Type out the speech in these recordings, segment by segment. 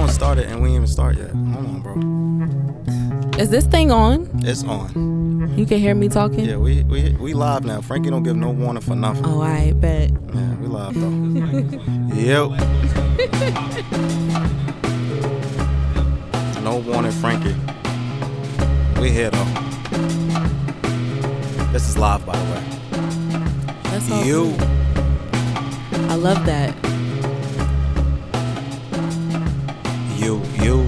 gonna start it and we ain't even start yet. Hold on, bro. Is this thing on? It's on. You can hear me talking? Yeah, we we we live now. Frankie don't give no warning for nothing. Oh, I bet. Yeah, we live though. yep. No warning, Frankie. We here though. This is live, by the way. That's all You. I love that. You, you.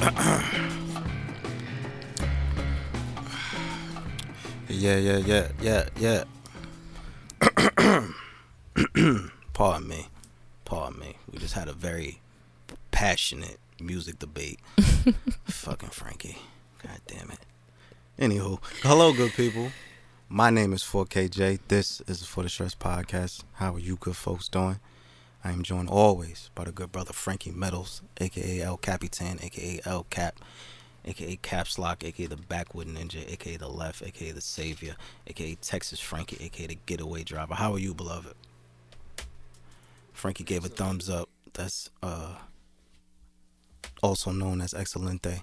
yeah, yeah, yeah, yeah, yeah. Pardon me. Pardon me. We just had a very passionate music debate. Fucking Frankie. God damn it. Anywho, hello, good people. My name is 4KJ. This is the For the Stress Podcast. How are you good folks doing? I am joined always by the good brother Frankie Metals, aka El Capitan, aka El Cap, aka Caps Lock, aka the Backwood Ninja, aka the Left, aka the Savior, aka Texas Frankie, aka the Getaway Driver. How are you, beloved? Frankie gave a thumbs up. That's uh also known as Excelente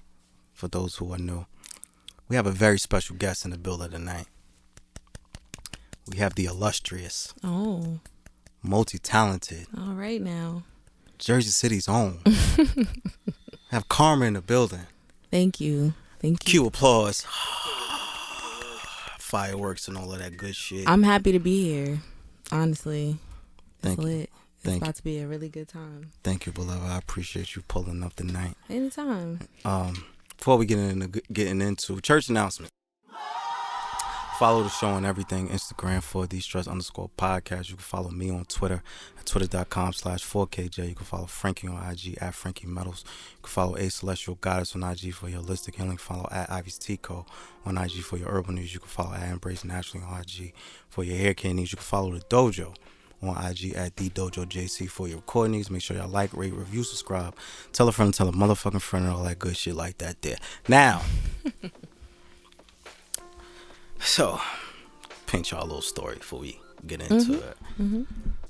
for those who are new. We have a very special guest in the building tonight. We have the illustrious, Oh, multi-talented all right now. Jersey City's own. have Karma in the building. Thank you. Thank you. Cue applause. Fireworks and all of that good shit. I'm happy to be here. Honestly, Thank it's you. lit. It's Thank about to be a really good time. Thank you, beloved. I appreciate you pulling up tonight. Anytime. Um, before we get into getting into church announcement, follow the show on everything Instagram for the stress underscore podcast. You can follow me on Twitter at twitter.com slash 4KJ. You can follow Frankie on IG at Frankie Metals. You can follow A Celestial Goddess on IG for your holistic healing. Follow at Ivy's Tico on IG for your urban news. You can follow at Embrace Naturally on IG for your hair care needs. You can follow the dojo on IG at the Dojo JC for your recording needs. Make sure y'all like, rate, review, subscribe. Tell a friend, tell a motherfucking friend, and all that good shit like that there. Now, so, paint y'all a little story before we get into mm-hmm. it. Mm-hmm.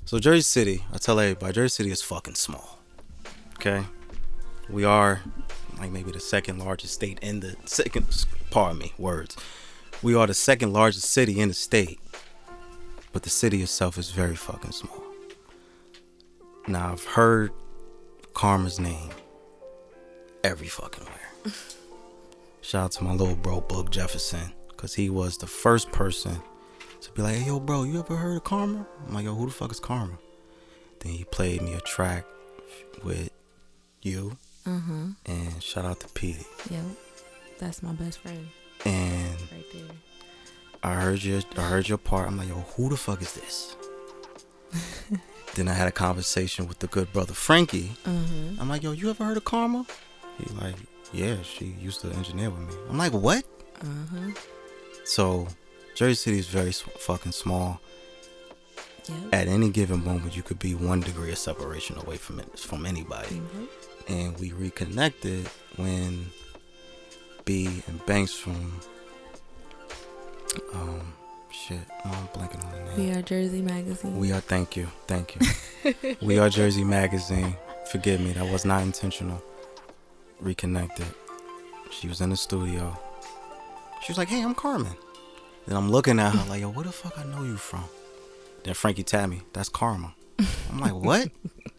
So, Jersey City, I tell everybody, Jersey City is fucking small. Okay? We are like maybe the second largest state in the second, pardon me, words. We are the second largest city in the state but the city itself is very fucking small. Now I've heard Karma's name every fucking where. Shout out to my little bro Book Jefferson, cause he was the first person to be like, "Hey, yo, bro, you ever heard of Karma?" I'm like, "Yo, who the fuck is Karma?" Then he played me a track with you, huh. and shout out to Petey. Yep. That's my best friend And right there. I heard your I heard your part. I'm like, yo, who the fuck is this? then I had a conversation with the good brother Frankie. Huh. I'm like, yo, you ever heard of Karma? He like, yeah, she used to engineer with me. I'm like, what? Uh huh. So, Jersey City is very fucking small. Yep. At any given moment, you could be one degree of separation away from it from anybody. Mhm. And we reconnected when B and Banks from um shit, I'm blanking on the name. We are Jersey Magazine. We are. Thank you. Thank you. we are Jersey Magazine. Forgive me. That was not intentional. Reconnected. She was in the studio. She was like, "Hey, I'm Carmen." Then I'm looking at her like, "Yo, where the fuck I know you from?" Then Frankie tapped me. That's Karma. I'm like, "What?"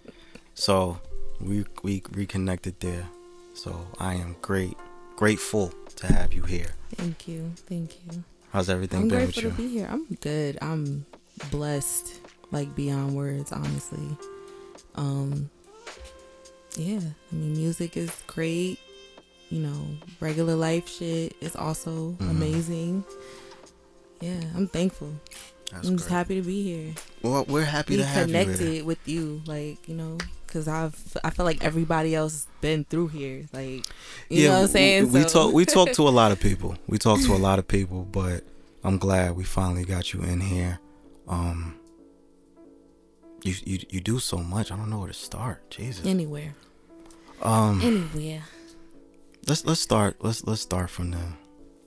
so we we reconnected there. So I am great, grateful to have you here. Thank you. Thank you. How's everything I'm been with you? to be here. I'm good. I'm blessed, like beyond words, honestly. Um, yeah. I mean, music is great. You know, regular life shit is also Mhm. amazing. Yeah, I'm thankful. That's I'm just happy to be here. Well, we're happy Be to have connected you with you, like you know, because I've I feel like everybody else has been through here, like you know what I'm saying. We, we talk we talk to a lot of people. We talk to a lot of people, but I'm glad we finally got you in here. Um you you you do so much. I don't know where to start. Jesus. anywhere, Um anywhere. Let's let's start let's let's start from the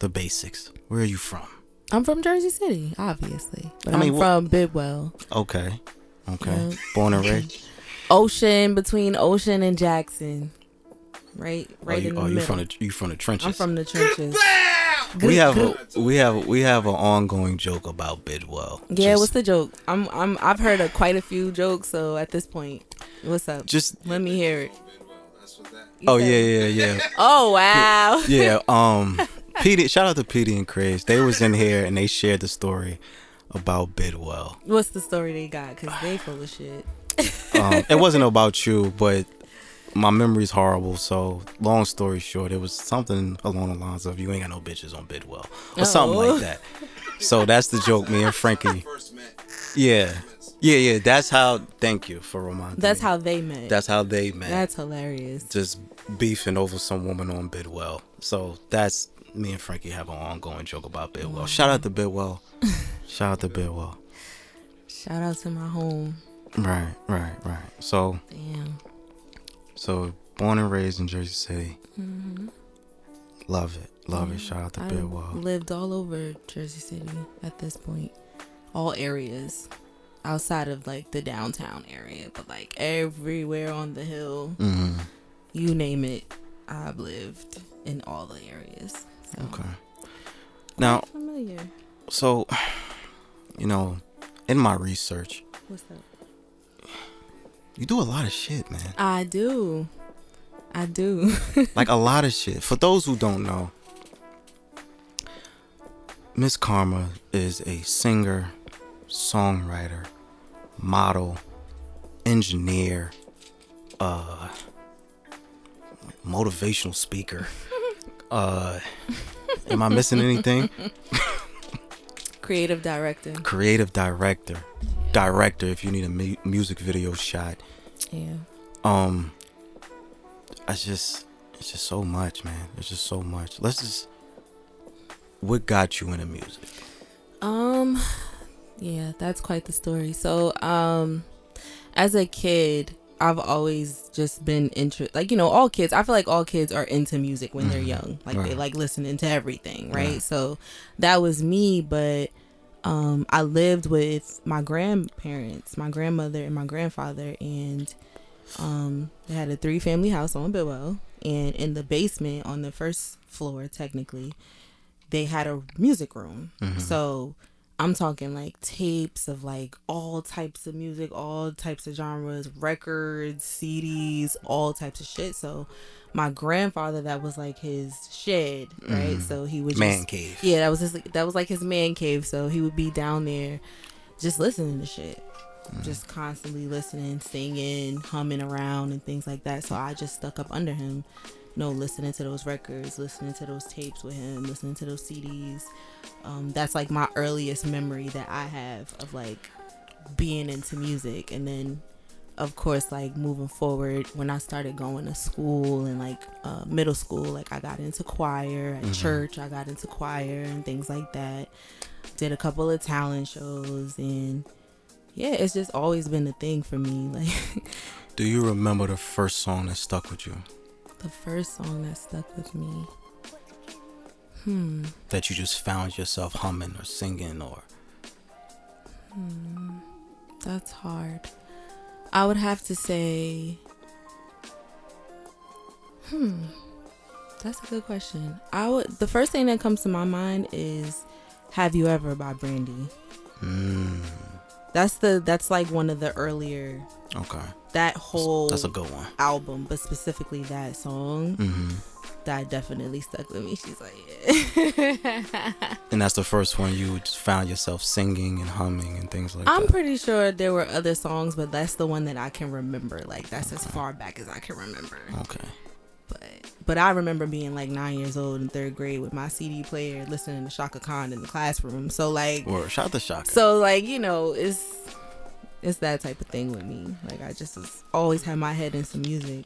the basics. Where are you from? I'm from Jersey City, obviously, but I I mean, am wh- from Bidwell, Okay. Okay. Yeah. Born and raised. Ocean between Ocean and Jackson, right, Oh, right you, in the oh, you middle. from the you from the trenches. I'm from the trenches. we have a we have we have an ongoing joke about Bidwell. Yeah, Just- what's the joke? I'm I'm I've heard of quite a few jokes, so at this point, what's up? just Let me hear it. You oh said- yeah yeah yeah Oh wow. yeah um Petey shout out to Petey and Chris they was in here and they shared the story about Bidwell What's the story they got? Cause they full of shit. um, it wasn't about you but my memory's horrible so long story short it was something along the lines of you ain't got no bitches on Bidwell or something Oh. like that so that's the joke me and Frankie yeah yeah yeah that's how thank you for reminding That's me. how they met. that's how they met That's hilarious. just beefing over some woman on Bidwell. So that's me and Frankie have an ongoing joke about Bidwell. Shout out to Bidwell. Shout out to Bidwell. Shout out to my home. Right, right, right. So, Damn. so born and raised in Jersey City. Mm-hmm. Love it, love it. Shout out to I Bidwell. lived all over Jersey City at this point. All areas. Outside of like the downtown area, but like everywhere on the hill, hmm you name it, I've lived in all the areas. So Okay. Now, familiar. so you know, in my research, What's up? you do a lot of shit, man. I do. I do. like a lot of shit. For those who don't know, Miss Karma is a singer, songwriter, model, engineer, uh motivational speaker. Uh am I missing anything? Creative director. Creative director. Director if you need a mu- music video shot. Yeah. um i just it's just so much man it's just so much let's just what got you into music Um yeah, that's quite the story. So, um as a kid, I've always just been interested like you know, all kids, I feel like all kids are into music when they're Mhm. young. Like they like listening to everything, right? Right. So, that was me, but um I lived with my grandparents, my grandmother and my grandfather and um they had a three family house on Bidwell and in the basement on the first floor technically they had a music room. Mhm. So I'm talking like tapes of like all types of music, all types of genres, records, CDs, all types of shit. So my grandfather, that was like his shed, right? Mhm. So he would man just, cave yeah, that was his, that was like his man cave. So he would be down there, just listening to shit, just constantly listening, singing, humming around, and things like that. So I just stuck up under him, know, listening to those records, listening to those tapes with him, listening to those CDs. Um, that's like my earliest memory that I have of like being into music, and then of course like moving forward when i started going to school and like uh, middle school like i got into choir at Mhm. church i got into choir and things like that did a couple of talent shows and yeah it's just always been a thing for me like do you remember the first song that stuck with you the first song that stuck with me hmm that you just found yourself humming or singing or Hmm, that's hard. I would have to say, hmm, that's a good question. I would. The first thing that comes to my mind is "Have You Ever" by Brandy. mm, That's the. That's like one of the earlier. okay That whole that's a good one album, but specifically that song, hmm that definitely stuck with me. She's like, yeah. and that's the first one you just found yourself singing and humming and things like that. I'm pretty sure there were other songs, but that's the one that I can remember. Like that's as far back as I can remember. okay But but I remember being like nine years old in third grade with my CD player, listening to Chaka Khan in the classroom. So like, or shout out to Chaka so like you know, it's it's that type of thing with me. Like I just always had my head in some music.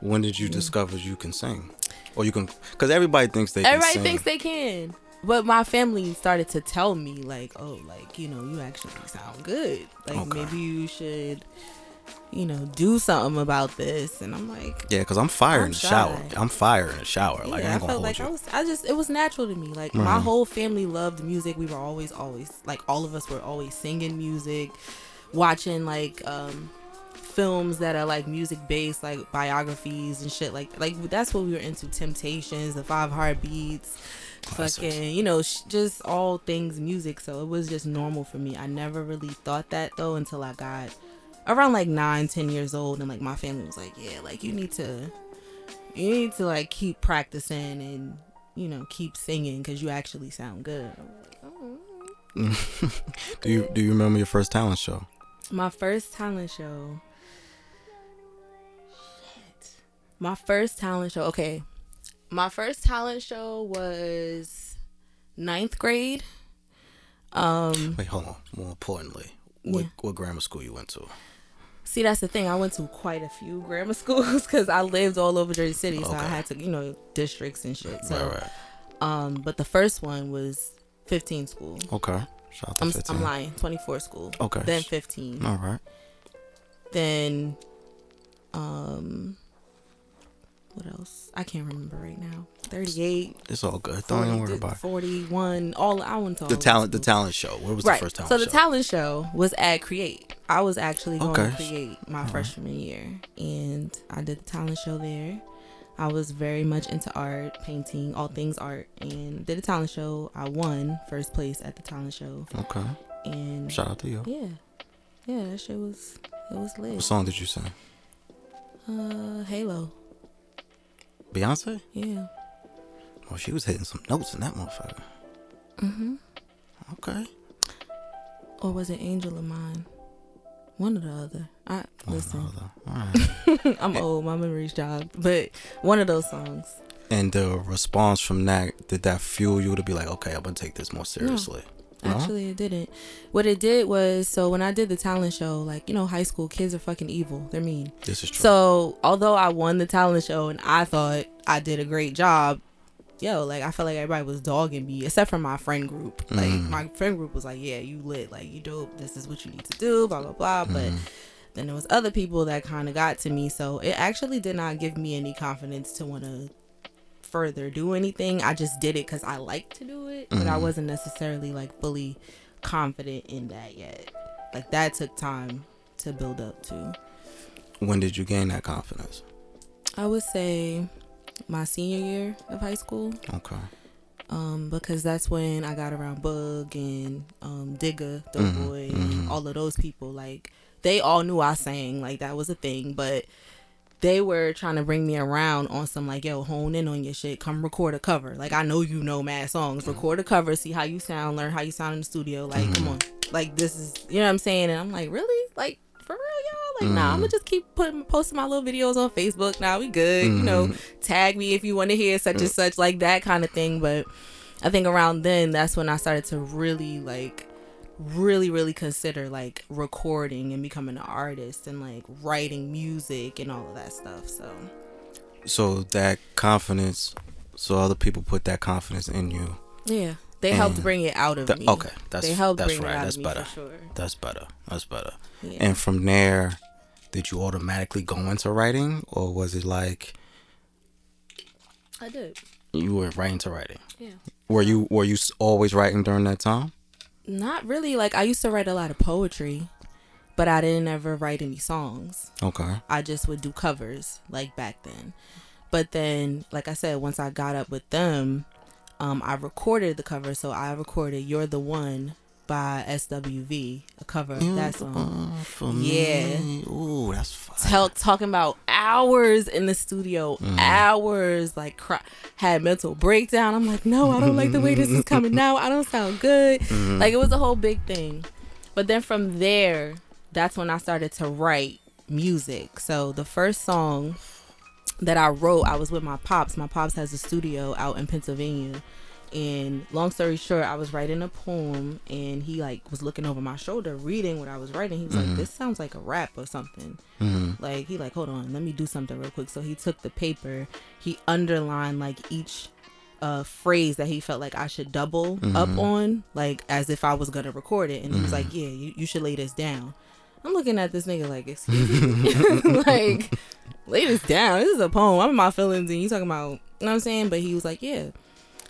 when did you Yeah. discover you can sing or you can because everybody thinks they Everybody can sing. thinks they can. But my family started to tell me like, oh, like you know, you actually sound good. Like Okay. maybe you should you know, do something about this. And I'm like, Yeah, because I'm fire I'm in the shower. I'm fire in the shower. like I yeah, I, ain't gonna felt hold like you. I was. I just it was natural to me. Like my Mhm. whole family loved music. We were always, always like all of us were always singing music, watching like um films that are like music based, like biographies and shit. Like like that's what we were into. Temptations, the Five Heartbeats. Classics. Fucking, you know, sh- just all things music. So it was just normal for me. I never really thought that though until I got around like nine, ten years old, and like my family was like, "Yeah, like you need to, you need to like keep practicing and you know keep singing because you actually sound good." Like, "Oh." do you do you remember your first talent show? My first talent show. Shit. My first talent show. Okay. My first talent show was ninth grade. Um, Wait, hold on. More importantly, what Yeah. what grammar school you went to? See, that's the thing. I went to quite a few grammar schools because I lived all over Jersey City, so I had to, you know, districts and shit. So, right, right. um, but the first one was 15 school. Okay. Shout out to I'm, 15. I'm lying, 24 school. Okay. Then 15. All right. then um what else i can't remember right now 38 It's all good. 40, Don't even worry about it. 41 all i went to all The talent, the talent show. Where was right the first talent show? so the show? talent show was at create i was actually going to Okay. create my Alright. freshman year and i did the talent show there i was very much into art painting all things art and did a talent show i won first place at the talent show okay. and Shout out to you. yeah yeah that shit was it was lit What song did you sing? uh halo Beyonce? yeah Well, she was hitting some notes in that motherfucker. mm-hmm Okay. or was it Angel of Mine? One or the other. I One listen. other. Right. I'm old. My memory's jogged, but one of those songs. and the response from that, did that fuel you to be like, okay, I'm gonna take this more seriously? No? Actually, it didn't. What it did was, so when I did the talent show, like you know, high school kids are fucking evil. They're mean. This is true. So although I won the talent show and I thought I did a great job, yo, like I felt like everybody was dogging me except for my friend group. Like Mhm. my friend group was like, yeah, you lit, like you dope. This is what you need to do, blah blah blah. But Mhm. then there was other people that kind of got to me, so it actually did not give me any confidence to want to further do anything. I just did it because I like to do it, but I Mhm. wasn't necessarily like fully confident in that yet. Like that took time to build up to. when did you gain that confidence? I would say my senior year of high school, Okay. um, because that's when I got around Bug and um, Digga, Dope Mhm, Boy, mhm. all of those people. Like they all knew I sang, like that was a thing, but they were trying to bring me around on some like, yo, hone in on your shit. Come record a cover. Like I know you know mad songs. Mm-hmm. Record a cover, see how you sound, learn how you sound in the studio. Like, come Mhm. on. Like this is you know what I'm saying? And I'm like, really? Like for real, y'all? Like, nah, I'm gonna mm-hmm. just keep putting posting my little videos on Facebook. Now we good. You know, mm-hmm. tag me if you want to hear such and such, like that kind of thing. But I think around then that's when I started to really like really really consider like recording and becoming an artist and like writing music and all of that stuff so So that confidence, so other people put that confidence in you. yeah they helped bring it out of That- me okay, that's they helped that's right. That's better. sure That's better. That's better. yeah. And from there, did you automatically go into writing, or was it like I did you went right into writing? yeah Were you were you always writing during that time? Not really like I used to write a lot of poetry but I didn't ever write any songs Okay. I just would do covers like back then. But then, like I said, once I got up with them, um, I recorded the cover. So I recorded "You're the One" by SWV, a cover of that song. Yeah. me. Ooh, that's fine. Tell, talking about hours in the studio, Mm. hours like cry, had mental breakdown. I'm like, no, I don't like the way this is coming now. I don't sound good. Mhm. Like it was a whole big thing. But then from there, that's when I started to write music. So the first song that I wrote, I was with my pops. My pops has a studio out in Pennsylvania. And long story short, I was writing a poem and he like was looking over my shoulder reading what I was writing. He was Mhm. like, This sounds like a rap or something. Mhm. Like he like, hold on, let me do something real quick. So he took the paper, he underlined like each uh phrase that he felt like I should double up Mhm. on, like as if I was gonna record it. And he was like, Yeah, you, you should lay this down. I'm looking at this nigga like, excuse me, like lay this down. This is a poem. I'm in my feelings, and you talking about, you know what I'm saying? But he was like, yeah.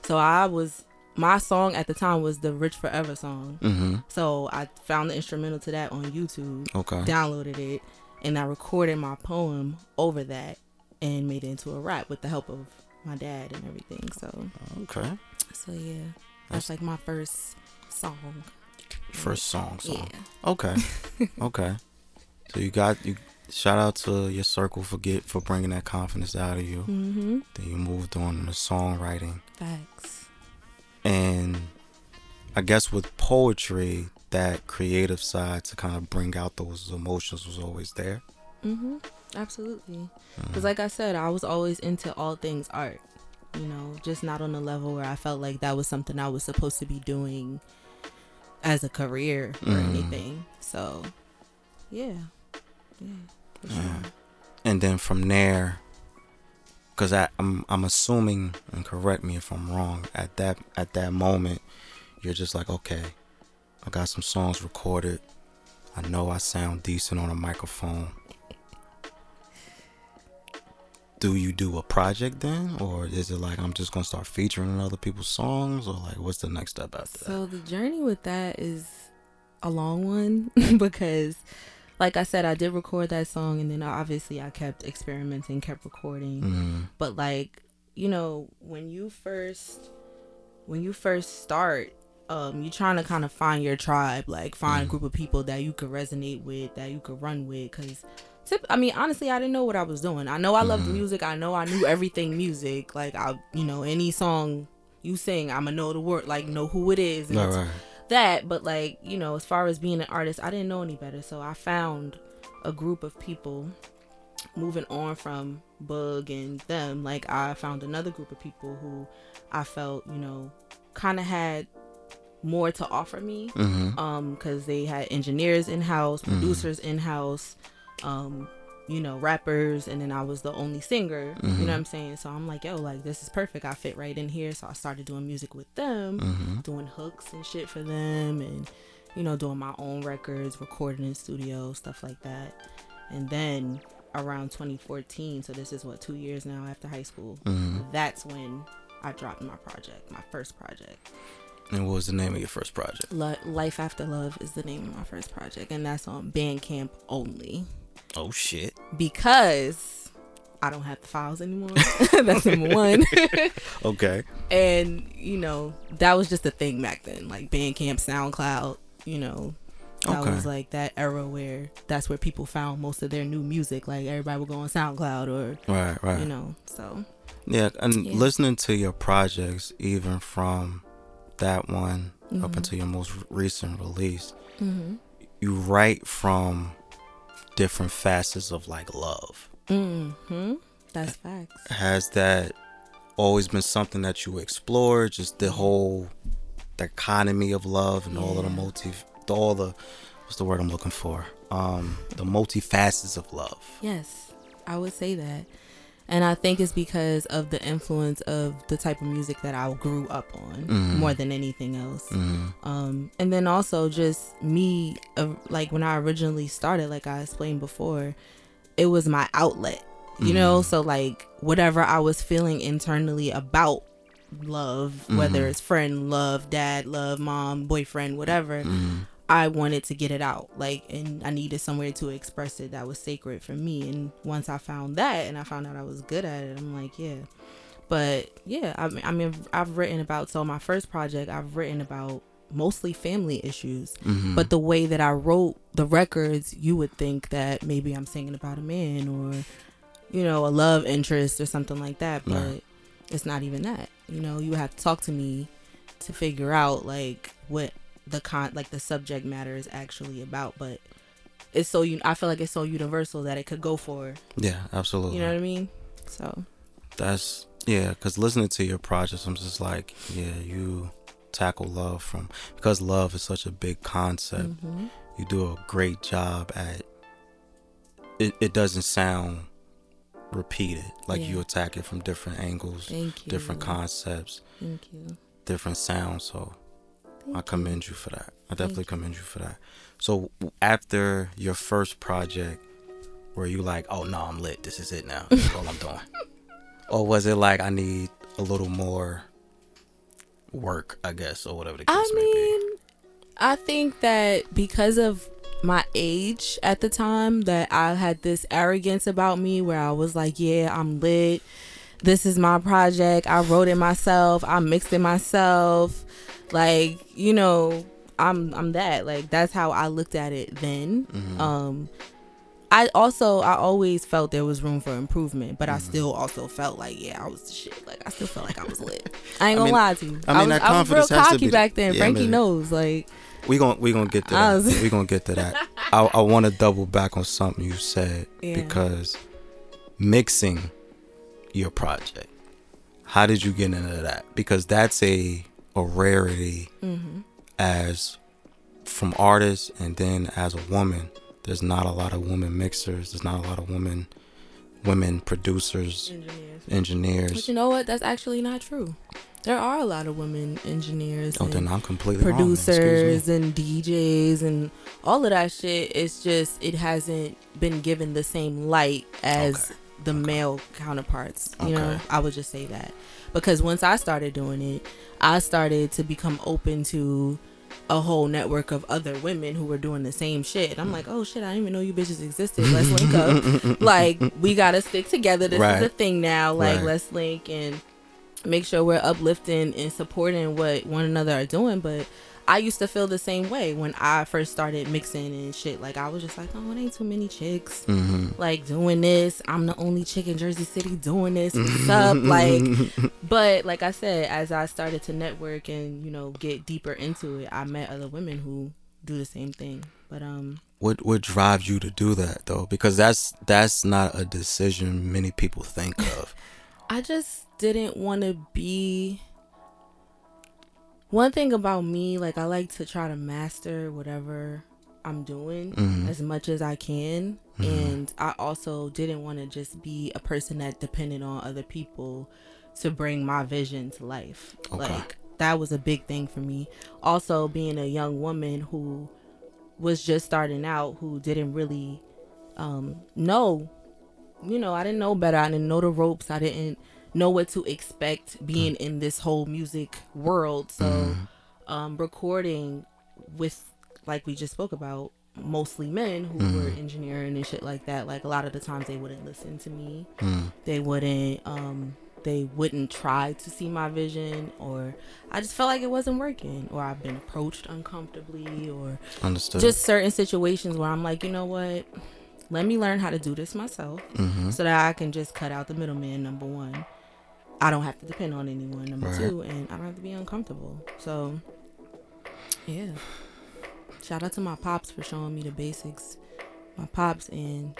So I was my song at the time was the Rich Forever song. Mm-hmm. So I found the instrumental to that on YouTube, Okay. downloaded it, and I recorded my poem over that and made it into a rap with the help of my dad and everything. So, Okay. so yeah, That's- that's like my first song. First song. Song. Yeah. Okay. okay. So you got you. Shout out to your circle for get for bringing that confidence out of you. Mm-hmm. Then you moved on to songwriting, Facts. and I guess with poetry, that creative side to kind of bring out those emotions was always there. Mm-hmm. Absolutely. Mm-hmm. Because, like I said, I was always into all things art. You know, just not on the level where I felt like that was something I was supposed to be doing as a career or Mhm. anything. So, yeah, yeah. Yeah. and then from there because I'm I'm assuming and correct me if I'm wrong at that at that moment you're just like okay I got some songs recorded. I know I sound decent on a microphone. Do you do a project then? Or is it like I'm just gonna start featuring in other people's songs? Or like what's the next step after that? So the journey with that is a long one because like I said I did record that song and then obviously I kept experimenting, kept recording. mm, But like, you know, when you first when you first start um you trying to kind of find your tribe, like find a Mhm. group of people that you could resonate with, that you could run with cuz I mean, honestly, I didn't know what I was doing. I know I loved Mhm. music. I know I knew everything music. Like I, you know, any song you sing, I'ma know the word, like know who it is. and right. That but like you know as far as being an artist i didn't know any better so i found a group of people moving on from bug and them like i found another group of people who i felt you know kind of had more to offer me mm-hmm. um because they had engineers in house Mhm. producers in house um you know rappers and then i was the only singer you Mhm. know what i'm saying? So i'm like yo like this is perfect. I fit right in here. So i started doing music with them Mm-hmm. doing hooks and shit for them and you know doing my own records recording in studio stuff like that. And then around 2014 so this is what two years now after high school Mm-hmm. that's when i dropped my project my first project. And what was the name of your first project? Life after love is the name of my first project and that's on bandcamp only oh shit because i don't have the files anymore that's number one okay and you know that was just a thing back then like bandcamp soundcloud you know that Okay. was like that era where that's where people found most of their new music like everybody would go on soundcloud or right right you know so Yeah, and Yeah. listening to your projects, even from that one up Mhm. until your most recent release, mm-hmm. you write from different facets of like love. Mm-hmm. that's facts Has that always been something that you explored? Just the whole dichotomy of love and all of the Yeah. multi, all the what's the word I'm looking for? Um, the multifacets of love. yes i would say that and i think it's because of the influence of the type of music that i grew up on Mhm. more than anything else hmm um and then also just me uh, like when i originally started like i explained before it was my outlet you know Mhm. so like whatever i was feeling internally about love whether Mhm. it's friend love dad love mom boyfriend whatever hmm i wanted to get it out like and i needed somewhere to express it that was sacred for me. And once i found that and i found out i was good at it i'm like yeah. But yeah i mean, I mean i've written about so my first project i've written about mostly family issues. Hmm but the way that i wrote the records you would think that maybe i'm singing about a man or you know a love interest or something like that. But Right. it's not even that. You know you have to talk to me to figure out like what the con like the subject matter is actually about but it's so you i feel like it's so universal that it could go for yeah, absolutely. you know what i mean so That's yeah, because listening to your projects, I'm just like, yeah, you tackle love from because love is such a big concept. mhm. You do a great job at it. It doesn't sound repeated. Like you attack it from different angles, thank you different concepts, thank you different sounds. So I commend you for that. I definitely commend you for that. So after your first project, were you like, oh no, I'm lit. This is it now. This is all I'm doing. or was it like I need a little more work, I guess, or whatever the case I may mean, I think that because of my age at the time, that I had this arrogance about me where I was like, yeah, I'm lit. This is my project. I wrote it myself. I mixed it myself. Like, you know, I'm I'm that. Like that's how I looked at it then. Mm-hmm. Um I also I always felt there was room for improvement, but I Mm-hmm. still also felt like yeah I was the shit. Like I still felt like I was lit. I ain't gonna mean- lie to you. I mean, was, that I was real confidence has to cocky back then. yeah, Frankie man. knows. Like be? gonna we gonna get to that. was- we gonna get to that. I, I want to double back on something you said Yeah. because mixing your project. How did you get into that? Because that's a a rarity Mm-hmm. as from artists and then as a woman. There's not a lot of women mixers. There's not a lot of women women producers, engineers. engineers. But you know what? That's actually not true. There are a lot of women engineers. Oh, and then I'm completely wrong. then. Excuse me. producers and DJs and all of that shit. It's just it hasn't been given the same light as Okay. The male counterparts. You know, I would just say that because once I started doing it, I started to become open to a whole network of other women who were doing the same shit. And I'm like, oh shit, I didn't even know you bitches existed. Let's link up. like, we gotta stick together. This Right. is a thing now. Like, Right. let's link and make sure we're uplifting and supporting what one another are doing. But I used to feel the same way when I first started mixing and shit. Like I was just like, oh, it ain't too many chicks Mhm. like doing this. I'm the only chick in Jersey City doing this. What's up? Like, but like I said, as I started to network and you know get deeper into it, I met other women who do the same thing. But um, what what drives you to do that though? Because that's that's not a decision many people think of. I just didn't want to be. One thing about me, like I like to try to master whatever I'm doing Mhm. as much as I can. Mm-hmm. And I also didn't want to just be a person that depended on other people to bring my vision to life. Okay. Like that was a big thing for me. Also being a young woman who was just starting out who didn't really um know you know, I didn't know better. I didn't know the ropes. I didn't know what to expect being in this whole music world. So, um, recording with, like we just spoke about, mostly men who were engineering and shit like that. Like a lot of the times they wouldn't listen to me. Mm. They wouldn't. Um, they wouldn't try to see my vision, or I just felt like it wasn't working, or I've been approached uncomfortably, or Understood. just certain situations where I'm like, you know what? Let me learn how to do this myself Mhm. so that I can just cut out the middleman, number one. I don't have to depend on anyone, number Right. two, and I don't have to be uncomfortable. So, yeah. Shout out to my pops for showing me the basics. My pops and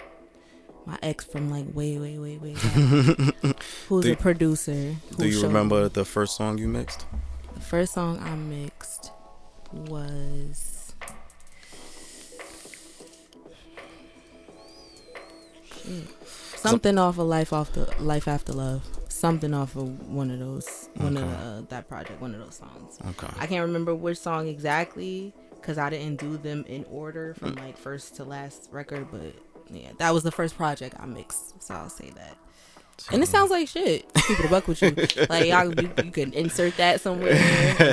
my ex from like way, way, way, way back, who's Do- a producer. who Do you remember me. the first song you mixed? The first song I mixed was Shit. something off of Life Off the Life After Love. Something off of one of those one of Okay. uh, that project, one of those songs. Okay. I can't remember which song exactly because I didn't do them in order from Mm. like first to last record, but yeah, that was the first project I mixed, so I'll say that. And it sounds like shit. Keep it a buck with you. Like y'all, you, you can insert that somewhere,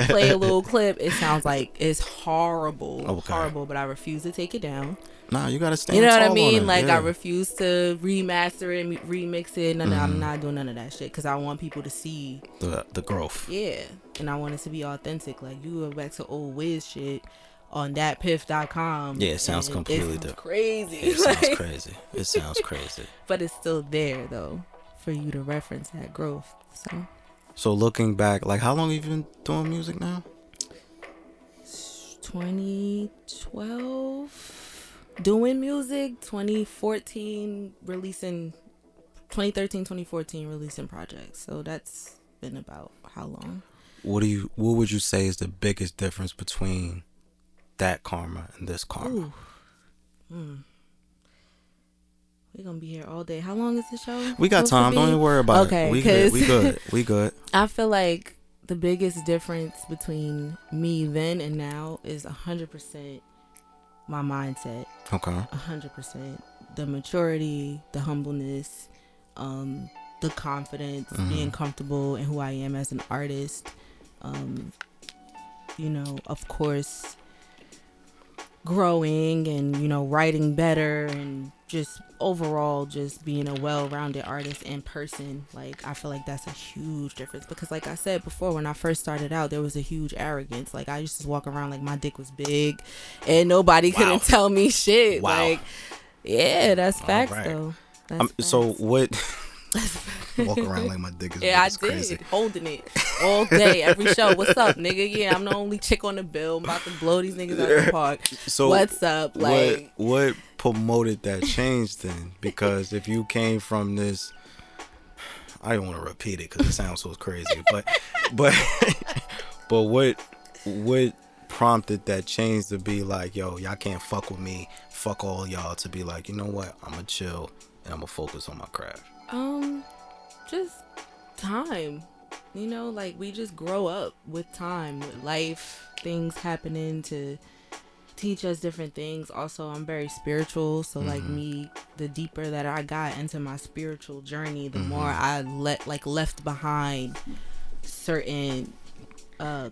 play a little clip. It sounds like it's horrible, Okay. horrible. But I refuse to take it down. Nah, you gotta stand. You know what I mean? Like yeah. I refuse to remaster it, remix it. None of, Mm-hmm. I'm not doing none of that shit because I want people to see, the the growth. yeah, and I want it to be authentic. Like you go back to old Wiz shit on datpiff.com. Yeah, it sounds completely sounds different. Crazy. It sounds crazy. It sounds crazy. but it's still there though for you to reference that growth. So So looking back, like how long have you been doing music now? 2012 doing music 2014 releasing 2013 2014 releasing projects so that's been about how long What do you what would you say is the biggest difference between that karma and this karma? Hmm. we're gonna be here all day how long is the show We got time. Don't even worry about Okay, it. We good. We good. We good. I feel like the biggest difference between me then and now is a hundred percent my mindset. Okay. A hundred percent the maturity, the humbleness, um, the confidence, Mhm. being comfortable in who I am as an artist. Um, you know, of course, growing and you know writing better and just overall just being a well-rounded artist in person like i feel like that's a huge difference because like i said before when i first started out there was a huge arrogance like i used to walk around like my dick was big and nobody Wow. couldn't tell me shit Wow. like yeah that's facts right. though that's Um, so facts. what? Walk around like my dick is yeah, I did crazy. holding it all day, every show. What's up, nigga? Yeah, I'm the only chick on the bill. I'm about to blow these niggas out of the park. So What's up? Like, what what promoted that change then? Because if you came from this, I don't want to repeat it because it sounds so crazy, but but but what what prompted that change to be like, yo, y'all can't fuck with me, fuck all y'all, to be like, you know what, I'm gonna chill and I'm gonna focus on my craft. Um, just time. You know, like we just grow up with time, with life, things happening to teach us different things. Also, I'm very spiritual, so like Mhm. me, the deeper that I got into my spiritual journey, the Mhm. more I let like left behind certain uh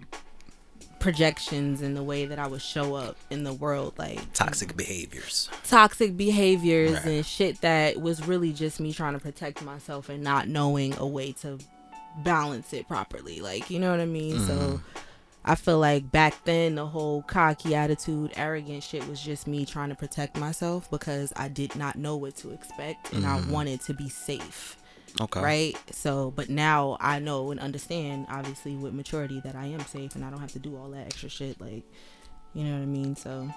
projections in the way that I would show up in the world like Toxic behaviors. toxic behaviors Right. and shit that was really just me trying to protect myself and not knowing a way to balance it properly. Like, you know what I mean? Mhm. So I feel like back then the whole cocky attitude, arrogant shit was just me trying to protect myself because I did not know what to expect and Mhm. I wanted to be safe. Okay. Right? So, but now I know and understand, obviously, with maturity, that I am safe and I don't have to do all that extra shit. Like, you know what I mean? So,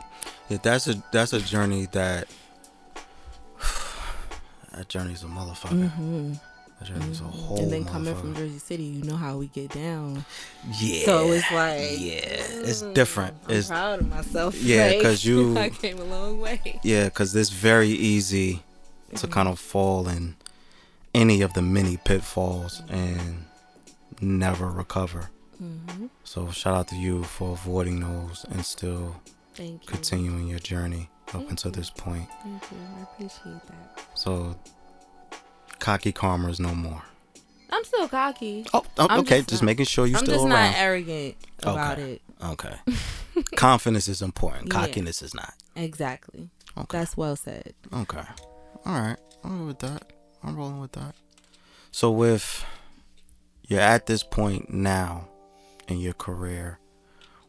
Yeah, that's a that's a journey that that journey's a motherfucker. hmm That journey's a whole and then coming from Jersey City, you know how we get down. yeah. So it's like, yeah, it's mm, different. I'm It's proud of myself. Yeah, like, 'cause you- I came a long way. yeah, because it's very easy to Mhm. kind of fall in any of the many pitfalls and never recover. hmm So shout out to you for avoiding those and still Thank you. continuing your journey up Thank until you. this point. Thank you. I appreciate that. So cocky karma is no more. I'm still cocky. Oh, oh, okay. just Just, not- making sure you're I'm still just not arrogant about Okay. it. Okay. Confidence is important. Yeah. Cockiness is not. Exactly. Okay. That's well said. Okay. All right. I'm with that. I'm rolling with that. So with you're at this point now in your career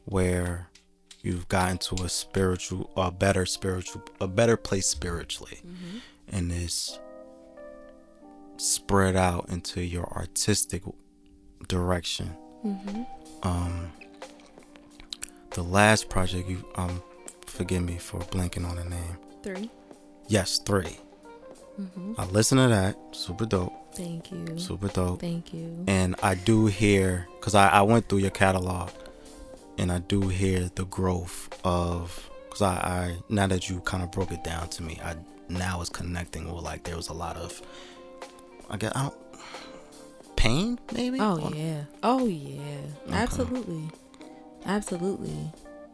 where you've gotten to a spiritual a better spiritual a better place spiritually hmm and is spread out into your artistic direction. hmm Um the last project you um forgive me for blanking on the name. Three. Yes, 3. Hmm I listen to that. Super dope. Thank you. Super dope. Thank you. And I do hear, because I, I went through your catalog, and I do hear the growth of, because I, I, now that you kind of broke it down to me, I now is connecting with like there was a lot of, I guess, I don't, pain maybe? Oh Or- yeah. Oh yeah. Okay. Absolutely. Absolutely.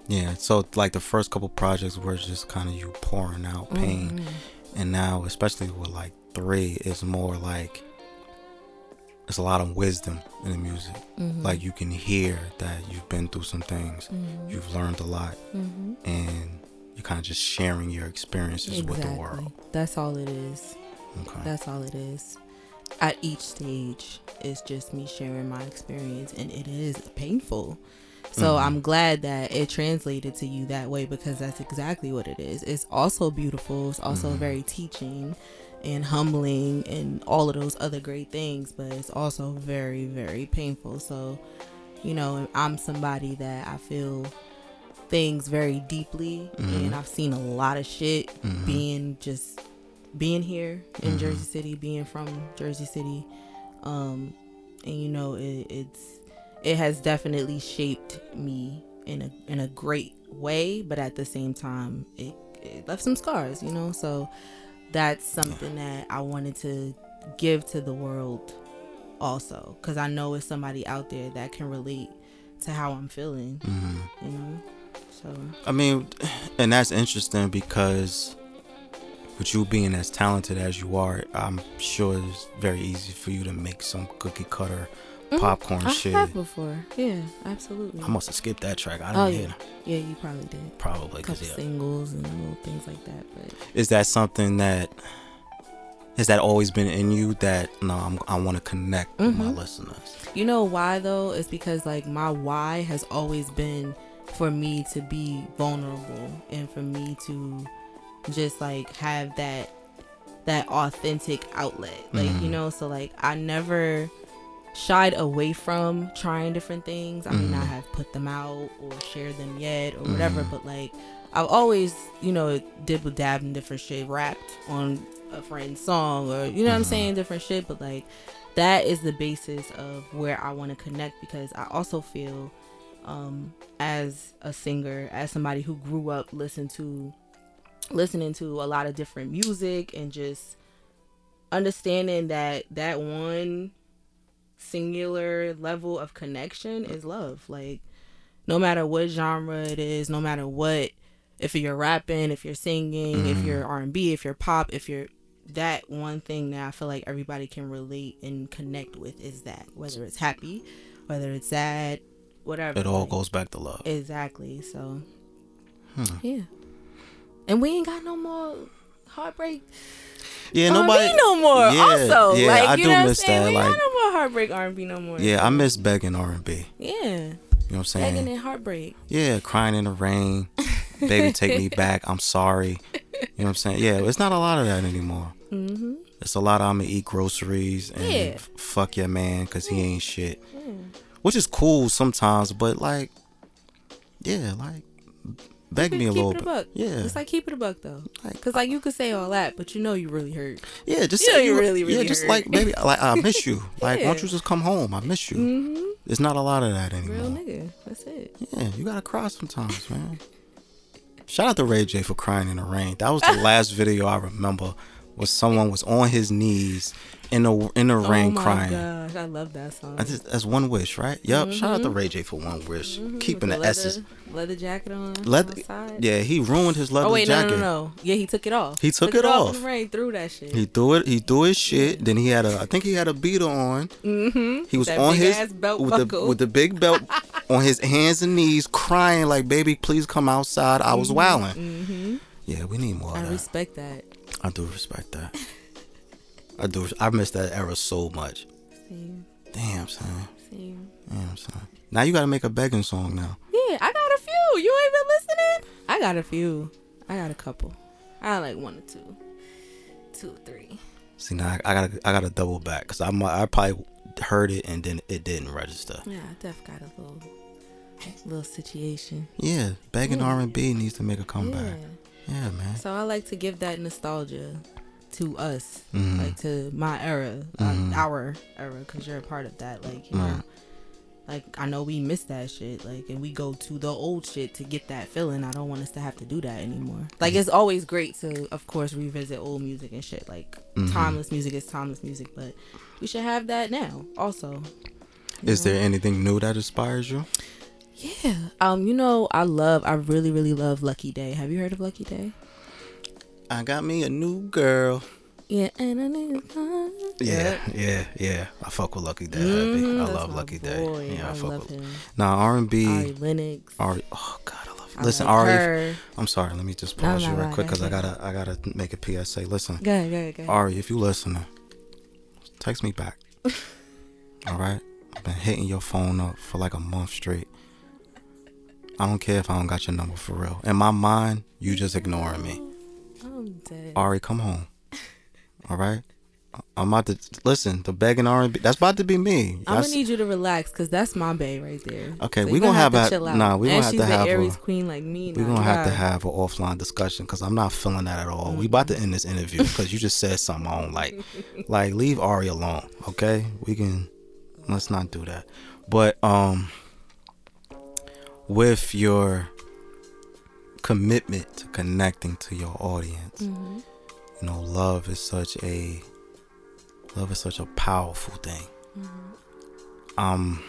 Yeah. So like the first couple projects were just kind of you pouring out pain. Mhm. And now, especially with like three, it's more like, it's a lot of wisdom in the music. Mhm. like you can hear that you've been through some things Mhm. you've learned a lot Mhm. and you're kind of just sharing your experiences with the world That's all it is. okay That's all it is. At each stage, it's just me sharing my experience, and it is painful. So Mhm. I'm glad that it translated to you that way because that's exactly what it is. It's also beautiful. It's also Mhm. very teaching and humbling and all of those other great things, but it's also very, very painful. So, you know, I'm somebody that I feel things very deeply, Mhm. and I've seen a lot of shit Mhm. being just being here in Mhm. Jersey City, being from Jersey City, um, and you know it, it's it has definitely shaped me in a in a great way, but at the same time it, it left some scars, you know. So that's something that I wanted to give to the world also because I know it's somebody out there that can relate to how I'm feeling. Mm-hmm. You know, so I mean, and that's interesting because with you being as talented as you are, I'm sure it's very easy for you to make some cookie cutter popcorn Mm-hmm. I shit. have before. Yeah, absolutely. I must have skipped that track. I didn't oh hear yeah, yeah, you probably did. Probably A couple because yeah. singles and little things like that, but Is that something that has that always been in you that no, I'm, I want to connect with my Mhm. listeners. You know why though? It's because like my why has always been for me to be vulnerable and for me to just like have that that authentic outlet. Like, you Mhm. know, so like I never shied away from trying different things. I may not Mhm. have put them out or shared them yet or whatever, Mhm. but like I've always, you know, dibble dab in different shit, rapped on a friend's song or you know what I'm Mhm. saying, different shit, but like that is the basis of where I want to connect because I also feel um as a singer, as somebody who grew up listening to listening to a lot of different music and just understanding that that one singular level of connection is love. Like no matter what genre it is, no matter what if you're rapping, if you're singing, if Mhm. you're R&B, if you're pop, if you're that one thing that I feel like everybody can relate and connect with is that whether it's happy, whether it's sad, whatever. It all like, goes back to love. Exactly. So Hmm. yeah. And we ain't got no more heartbreak Yeah, R&B nobody. no more. Yeah, also, yeah, like I you do know what I'm miss saying? that, We like- ain't got no more heartbreak R&B no more. Yeah, I miss begging R and B. Yeah, You know what I'm saying? begging and heartbreak. Yeah, crying in the rain. Baby, take me back. I'm sorry. You know what I'm saying? Yeah, it's not a lot of that anymore. Mm-hmm. It's a lot of I'm gonna eat groceries and Yeah. fuck your man because he ain't shit. Yeah. Which is cool sometimes, but like, yeah, like, beg me a little bit. buck. Yeah, It's like keep it a buck though, cause like you could say all that, but you know you really hurt. yeah, just You say know you really, really hurt. yeah, just hurt. like baby, like I miss you. Like, why don't you just come home? I miss you. Mm-hmm. There's not a lot of that anymore. Real nigga. That's it. Yeah, you gotta cry sometimes, man. Shout out to Ray J for crying in the rain. That was the last video I remember was someone was on his knees in the in the oh rain my crying. gosh, I love that song. Just, that's one wish, right? Yep. Shout out to Ray J for one wish, Mhm, keeping with the, essence. leather, leather jacket on. Leather, outside. yeah, he ruined his leather Oh wait, jacket. no, no, no. Yeah, he took it off. He took it in off. the rain, threw that shit. He threw it. He threw his shit. Then he had a. I think he had a beater on. mm-hmm. He was that on his belt with buckle. the with the big belt on his hands and knees, crying like, "Baby, please come outside." I was wilding. mm-hmm. Yeah, we need more I that. respect that. I do respect that. I do. I miss that era so much. Same, Damn, son. same. Damn, son. Now you gotta make a begging song now. Yeah, I got a few. You ain't been listening? I got a few. I got a couple. I like one or two, two or three. See now I, I gotta I gotta double back because I I probably heard it and then it didn't register. Yeah, I def got a little, little situation. Yeah, begging Yeah. R and B needs to make a comeback. Yeah. Yeah, man. So I like to give that nostalgia to us, Mhm. like to my era, uh, our era, because you're a part of that. Like you know, like I know we miss that shit. Like, and we go to the old shit to get that feeling. I don't want us to have to do that anymore. Like, it's always great to, of course, revisit old music and shit. Like, Mhm. timeless music is timeless music, but we should have that now also. Is there anything new that inspires you? Yeah. Um. You know, I love. I really, really love Lucky Daye. Have you heard of Lucky Daye? I got me a new girl. Yeah. And a new Yeah, yeah, yeah. I fuck with Lucky Daye. heavy. Mhm, I love Lucky boy. Day. Yeah, I, I fuck love with. him. Nah, R and B. Ari Lennox. Ari. Oh God, I love. I Listen, like Ari. her. I'm sorry. Let me just pause no, you no, real quick go because I gotta I gotta make a PSA. Listen, Go ahead, go ahead, go ahead. Ari, if you listening, text me back. All right. I've been hitting your phone up for like a month straight. I don't care if I don't got your number for real. In my mind, you just ignoring me. I'm dead. Ari, come home. All right. I'm about to listen. The begging R and B. That's about to be me. I'm gonna need you to relax because that's my bae right there. Okay, So we you gonna have to a- nah, we and gonna have to have a- Aries queen like me. We're gonna have to have an offline discussion because I'm not feeling that at all. We about to end this interview because you just said something I don't like. Like, leave Ari alone, okay? We can let's not do that. But um, with your commitment to connecting to your audience, Mhm. you know, love is such a love is such a powerful thing. um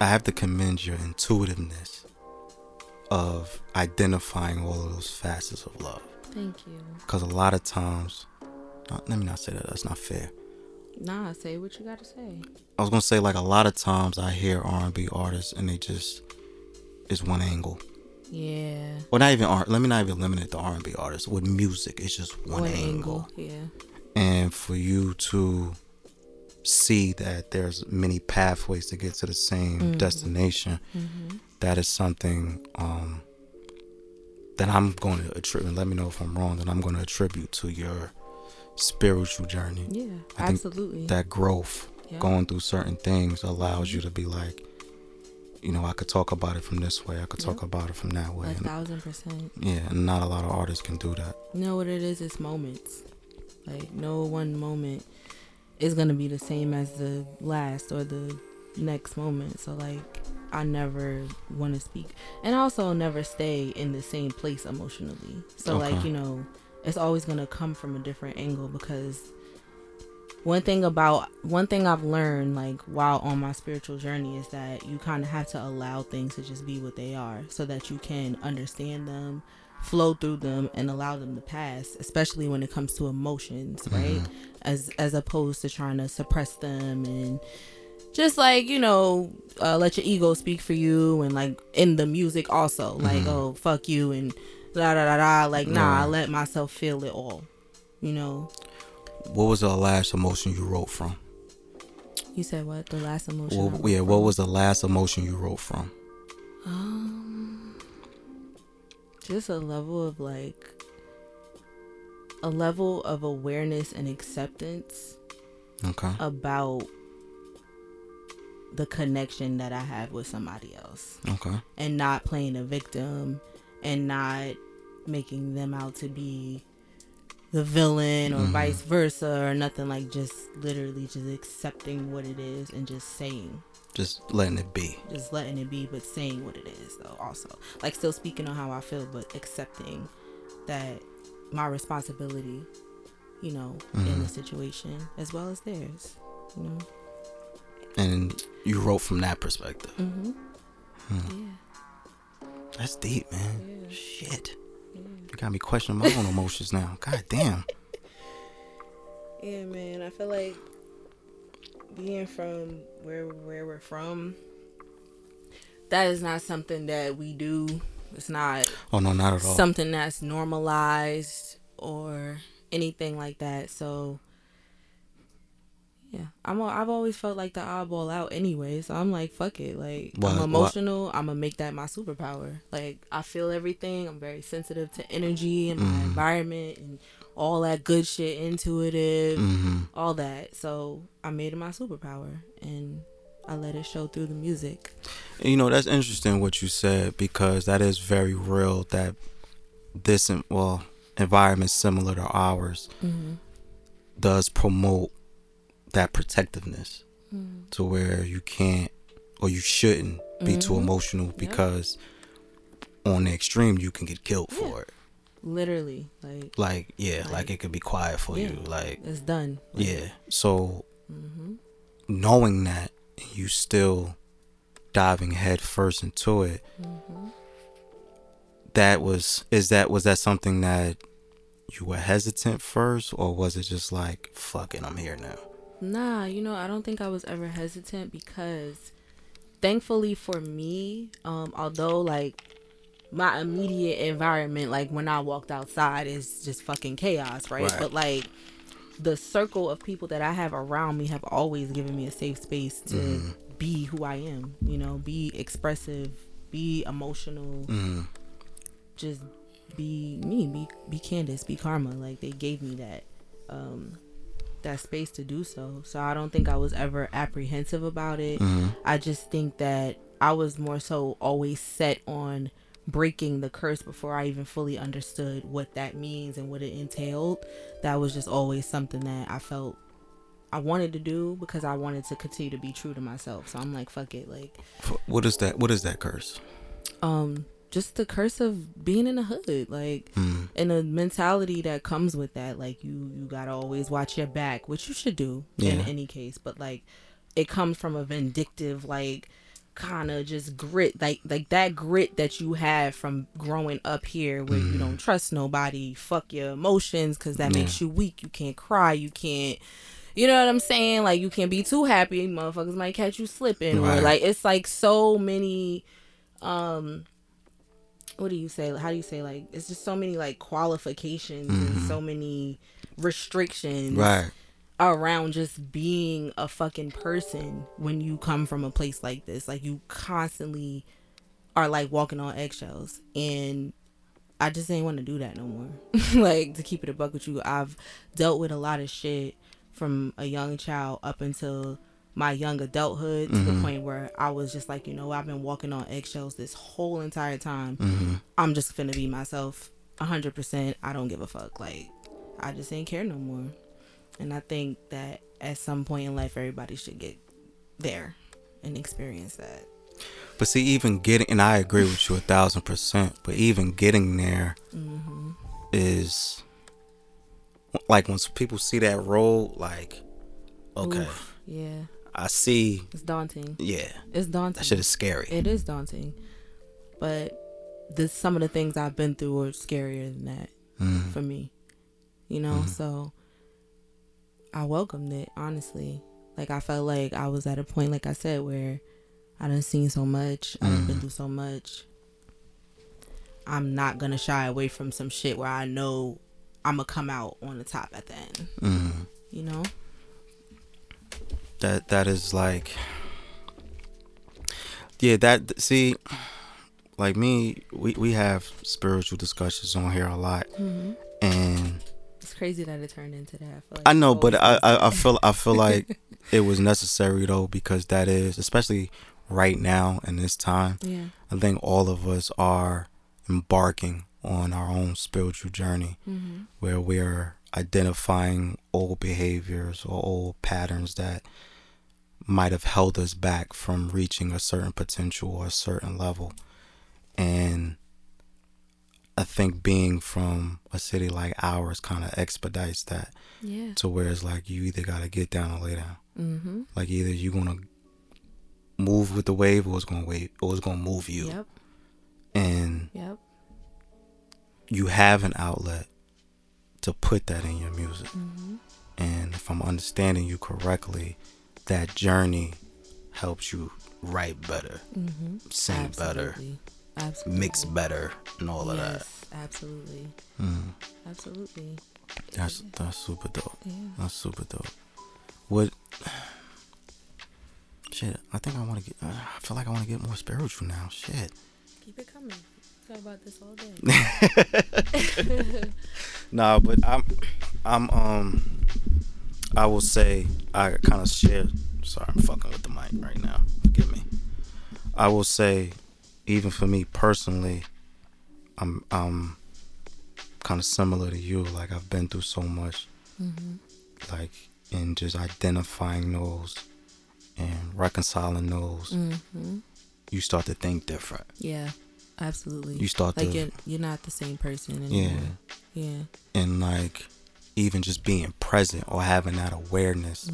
I have to commend your intuitiveness of identifying all of those facets of love. Thank you. Because a lot of times, let me not say that. That's not fair. Nah, say what you gotta say. I was gonna say like a lot of times I hear R and B artists and they just it's one angle. Yeah. Well, not even art. Let me not even eliminate the R and B artists. With music, it's just one, One angle. angle. Yeah. and for you to see that there's many pathways to get to the same Mm-hmm. destination that is something um that i'm going to attribute let me know if i'm wrong that i'm going to attribute to your spiritual journey Yeah. I think absolutely. that growth Yeah. going through certain things allows you to be like you know i could talk about it from this way i could talk Yeah. about it from that way a and, thousand percent. yeah and not a lot of artists can do that You know what it is? It's moments. Like no one moment is gonna be the same as the last or the next moment. So like I never want to speak, and also never stay in the same place emotionally. So like you know, it's always gonna come from a different angle because one thing about one thing I've learned like while on my spiritual journey is that you kind of have to allow things to just be what they are so that you can understand them flow through them and allow them to pass especially when it comes to emotions right? As as opposed to trying to suppress them and just like you know uh, let your ego speak for you and like in the music also like oh fuck you and da da da da like nah i let myself feel it all you know? What was the last emotion you wrote from? You said what? The last emotion. Well, wrote yeah what was the last emotion you wrote from? Um, just a level of like a level of awareness and acceptance okay. about the connection that I have with somebody else, okay. And not playing a victim, and not making them out to be the villain or Mhm. vice versa or nothing like just literally just accepting what it is and just saying just letting it be just letting it be, but saying what it is though. Also, like still speaking on how I feel, but accepting that my responsibility, you know, in the situation as well as theirs. You know. and you wrote from that perspective Mm-hmm. Hmm. Yeah. that's deep man Yeah. shit Yeah. You got me questioning my own emotions now god damn Yeah, man. I feel like being from where where we're from, that is not something that we do. It's not oh no not at all something that's normalized or anything like that. So yeah, I'm a, I've always felt like the oddball out anyway. So I'm like, fuck it. Like Why- I'm emotional. I'm gonna make that my superpower. Like I feel everything. I'm very sensitive to energy and my Mhm. environment and all that good shit, intuitive, mm-hmm. all that. So I made it my superpower and I let it show through the music. You know, that's interesting what you said because that is very real that this, well, environment similar to ours Mm-hmm. does promote that protectiveness Mm-hmm. to where you can't or you shouldn't be too Mhm. emotional because on the extreme you can get killed Yeah. for it. Literally, like Like, yeah, like, Like- it could be quiet for Yeah. you. Like, it's done. yeah. So Mm-hmm. knowing that you still diving head first into it, Mm-hmm. that was is that was that something that you were hesitant first or was it just like fucking i'm here now Nah, you know, I don't think I was ever hesitant because thankfully for me, um, although like my immediate environment, like when I walked outside is just fucking chaos, right? Right. But like the circle of people that I have around me have always given me a safe space to Mhm. be who I am, you know, be expressive, be emotional, mm, just be me, be be Candace, be Karma. Like they gave me that um that space to do so. So I don't think I was ever apprehensive about it. mm, I just think that I was more so always set on breaking the curse before I even fully understood what that means and what it entailed. That was just always something that I felt I wanted to do because I wanted to continue to be true to myself. So I'm like, fuck it, like what is that what is that curse um just the curse of being in the hood, like, Mm. and the mentality that comes with that. Like, you you gotta always watch your back, which you should do in any case. But like, it comes from a vindictive, like, kind of just grit, like like that grit that you have from growing up here, where you don't trust nobody, fuck your emotions, because that makes you weak. You can't cry, you can't. You know what I'm saying? Like you can't be too happy, motherfuckers might catch you slipping, or like it's like so many um what do you say how do you say like it's just so many like qualifications and mm-hmm. so many restrictions Right. around just being a fucking person when you come from a place like this like you constantly are like walking on eggshells and I just ain't want to do that no more. like to keep it a buck with you, I've dealt with a lot of shit from a young child up until my young adulthood to the point where I was just like, you know, I've been walking on eggshells this whole entire time. Mm-hmm. I'm just finna be myself, hundred percent. I don't give a fuck. Like, I just ain't care no more. And I think that at some point in life, everybody should get there and experience that. But see, even getting, and I agree with you a thousand percent, but even getting there is like once people see that road, like, okay, Oof, yeah, I see, it's daunting. yeah, It's daunting. that shit is scary. It is daunting, but the some of the things I've been through are scarier than that Mm. for me. You know, so I welcomed it honestly. Like I felt like I was at a point, like I said, where I done seen so much, I done been through so much. I'm not gonna shy away from some shit where I know I'm gonna come out on the top at the end. Mm. You know? That that is like, yeah, that see, like me, we we have spiritual discussions on here a lot, and It's crazy that it turned into that. Like I know, but I, I I feel I feel like it was necessary though because that is especially right now in this time. yeah. I think all of us are embarking on our own spiritual journey Mm-hmm. where we're identifying old behaviors or old patterns that might have held us back from reaching a certain potential or a certain level. And I think being from a city like ours kind of expedites that Yeah. to where it's like you either got to get down or lay down. Mm-hmm. Like either you're going to move with the wave or it's going to wave or it's going to move you. Yep. And Yep. you have an outlet to put that in your music. Mm-hmm. And if I'm understanding you correctly, that journey helps you write better, Mm-hmm. sing better, Absolutely. Absolutely. mix better, and all of that. Absolutely. Mm, Absolutely. that's that's super dope. Yeah. That's super dope. What? Shit, I think I want to get. I feel like I want to get more spiritual now. Shit. Keep it coming. Talk about this all day. Nah, but I'm, I'm, um, I will say I kind of share. Sorry, I'm fucking with the mic right now. Forgive me. I will say, even for me personally, I'm, I'm kind of similar to you. Like I've been through so much, like in just identifying those and reconciling those. mm-hmm. You start to think different. Yeah. Absolutely. You start like to, you're, you're not the same person yeah. anymore. Yeah. and like even just being present or having that awareness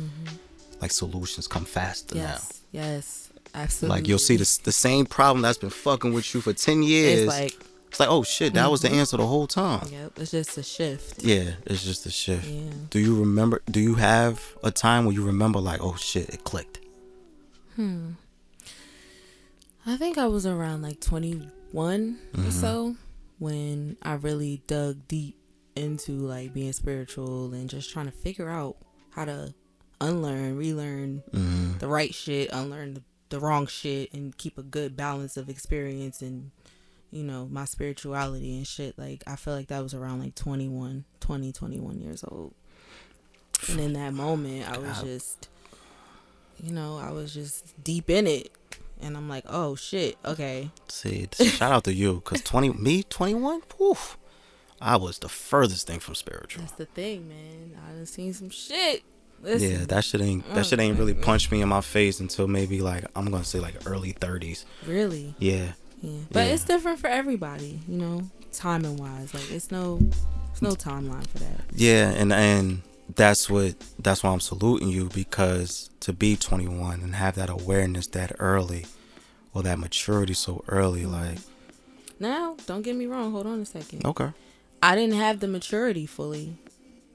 like solutions come faster Mm-hmm. Yes. Yes. Absolutely. like you'll see the, the same problem that's been fucking with you for 10 years It's like, it's like oh shit that was the answer the whole time yep. It's just a shift. yeah it's just a shift Yeah. do you remember do you have a time where you remember like oh shit it clicked Hmm. I think I was around like 21 Mm-hmm. or so when I really dug deep into like being spiritual and just trying to figure out how to unlearn, relearn mm-hmm. the right shit, unlearn the, the wrong shit, and keep a good balance of experience and, you know, my spirituality and shit. Like, I feel like that was around like 21, 20, 21 years old. And in that moment, I was God. just, you know, I was just deep in it. And I'm like, oh shit, okay. see shout out to you because 20 me 21 Oof, i was the furthest thing from spiritual That's the thing, man. I done seen some shit. Listen, yeah that shit ain't that shit ain't really punched me in my face until maybe like i'm gonna say like early 30s really. Yeah, Yeah, but Yeah. it's different for everybody, you know, timing wise. Like it's no, it's no timeline for that. Yeah, and and that's what that's why I'm saluting you because to be 21 and have that awareness that early, or that maturity so early, like Now, don't get me wrong. Hold on a second. okay, I didn't have the maturity fully,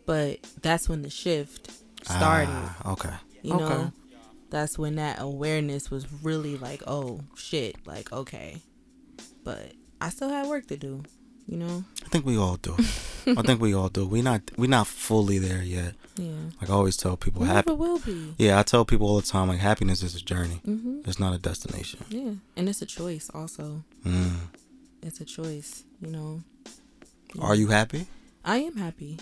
but that's when the shift started. Ah, okay, you okay. know, that's when that awareness was really like, oh shit, like okay. But I still had work to do, you know. I think we all do. I think we all do. We not we not fully there yet. Yeah, Like I always tell people, we happy. never will be. Yeah, I tell people all the time, like happiness is a journey. Mm-hmm. It's not a destination. Yeah, and it's a choice. Also, Mm. it's a choice. You know. Are you happy? I am happy.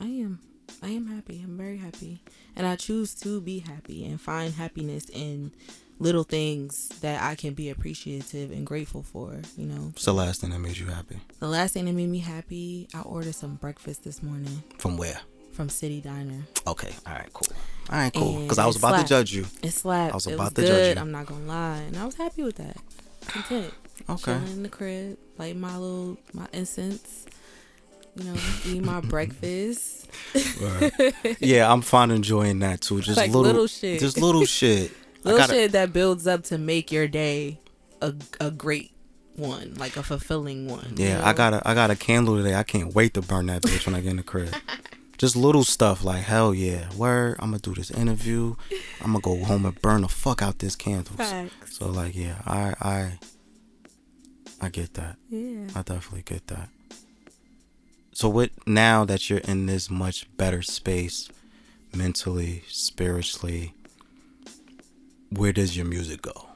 I am. I am happy. I'm very happy. And I choose to be happy and find happiness in little things that I can be appreciative and grateful for, you know. What's the last thing that made you happy? The last thing that made me happy, I ordered some breakfast this morning From where? from City Diner. Okay, all right, cool. All right, cool. Because I was about to judge you. It slapped. I was about was to judge you. I'm not gonna lie, and I was happy with that. Content. Okay. Chilling in the crib, light my little my incense. You know, eat my breakfast. yeah, I'm fine enjoying that too. Just Like little, little shit. Just little shit. Little gotta- shit that builds up to make your day a a great one, like a fulfilling one. you Yeah, know? I got a I got a candle today. I can't wait to burn that bitch when I get in the crib. Just little stuff like hell yeah, word. I'm gonna do this interview. I'm gonna go home and burn the fuck out this candle. So like yeah, I I I get that. Yeah. I definitely get that. So what now that you're in this much better space mentally, spiritually, where does your music go?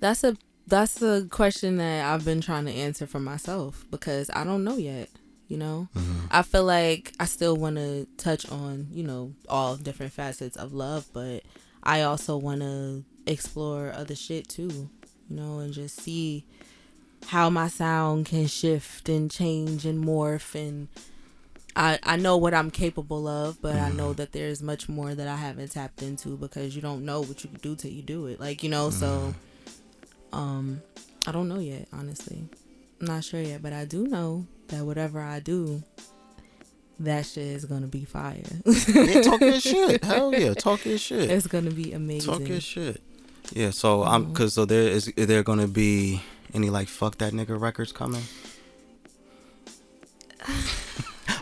That's a that's a question that I've been trying to answer for myself because I don't know yet. You know, Mm-hmm. I feel like I still want to touch on you know all different facets of love, but I also want to explore other shit too. You know, and just see how my sound can shift and change and morph and. I, I know what I'm capable of, but I know mm-hmm. that there's much more that I haven't tapped into because you don't know what you can do till you do it. Like, you know, so mm-hmm. um I don't know yet, honestly. I'm not sure yet, but I do know that whatever I do, that shit is gonna be fire. yeah, talk your shit. Hell yeah, talk your shit. it's gonna be amazing. Talk your shit. Yeah, so I'm mm-hmm. cause so there is there gonna be any like fuck that nigga records coming?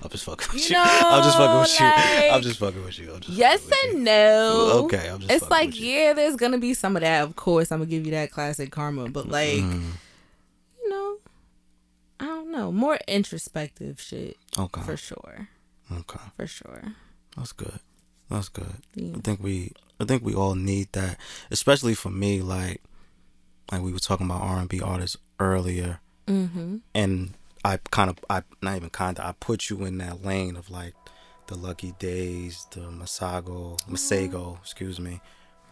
I'm just fucking with you. No, I'm just fucking with you. I'm just fucking with you. Yes fucking with you. and no. Okay, I'm just It's like yeah, there's gonna be some of that. Of course, I'm gonna give you that classic karma, but like Mm, you know, I don't know, more introspective shit okay. for sure, Okay. for sure. That's good. That's good. Yeah. I think we I think we all need that. Especially for me, like like we were talking about R and B artists earlier. Mm-hmm. and I kind of I not even kind of I put you in that lane of like the Lucky Dayes, the Masago, Masego, excuse me.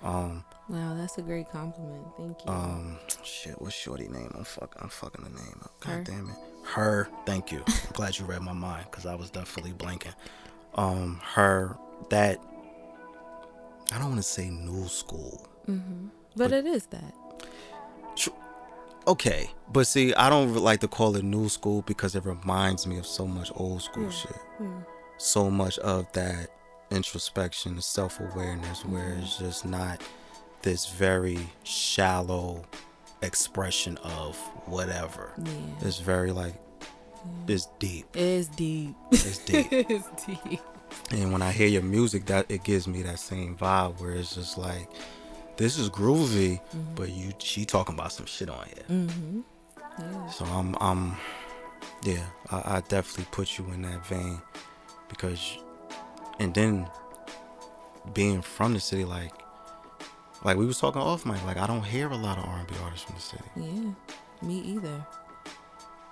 Um, Wow, that's a great compliment. Thank you. um, shit, what's Shorty name? I'm fuck, I'm fucking the name up. God Her. damn it, her. Thank you. I'm glad you read my mind because I was definitely blanking. Um, her that I don't want to say new school. mm-hmm. But it is that. Okay, but see, I don't like to call it new school because it reminds me of so much old school mm, shit. Mm. So much of that introspection, self awareness, where mm. it's just not this very shallow expression of whatever. Yeah. It's very like, it's deep. It is deep. It's deep. it's deep. and when I hear your music, that it gives me that same vibe where it's just like, this is groovy, but you she talking about some shit on here. Mm-hmm. Yeah. So I'm, I'm, yeah, I, I definitely put you in that vein because, and then being from the city, like, like we was talking off mic, like I don't hear a lot of R&B artists from the city. Yeah. Me either.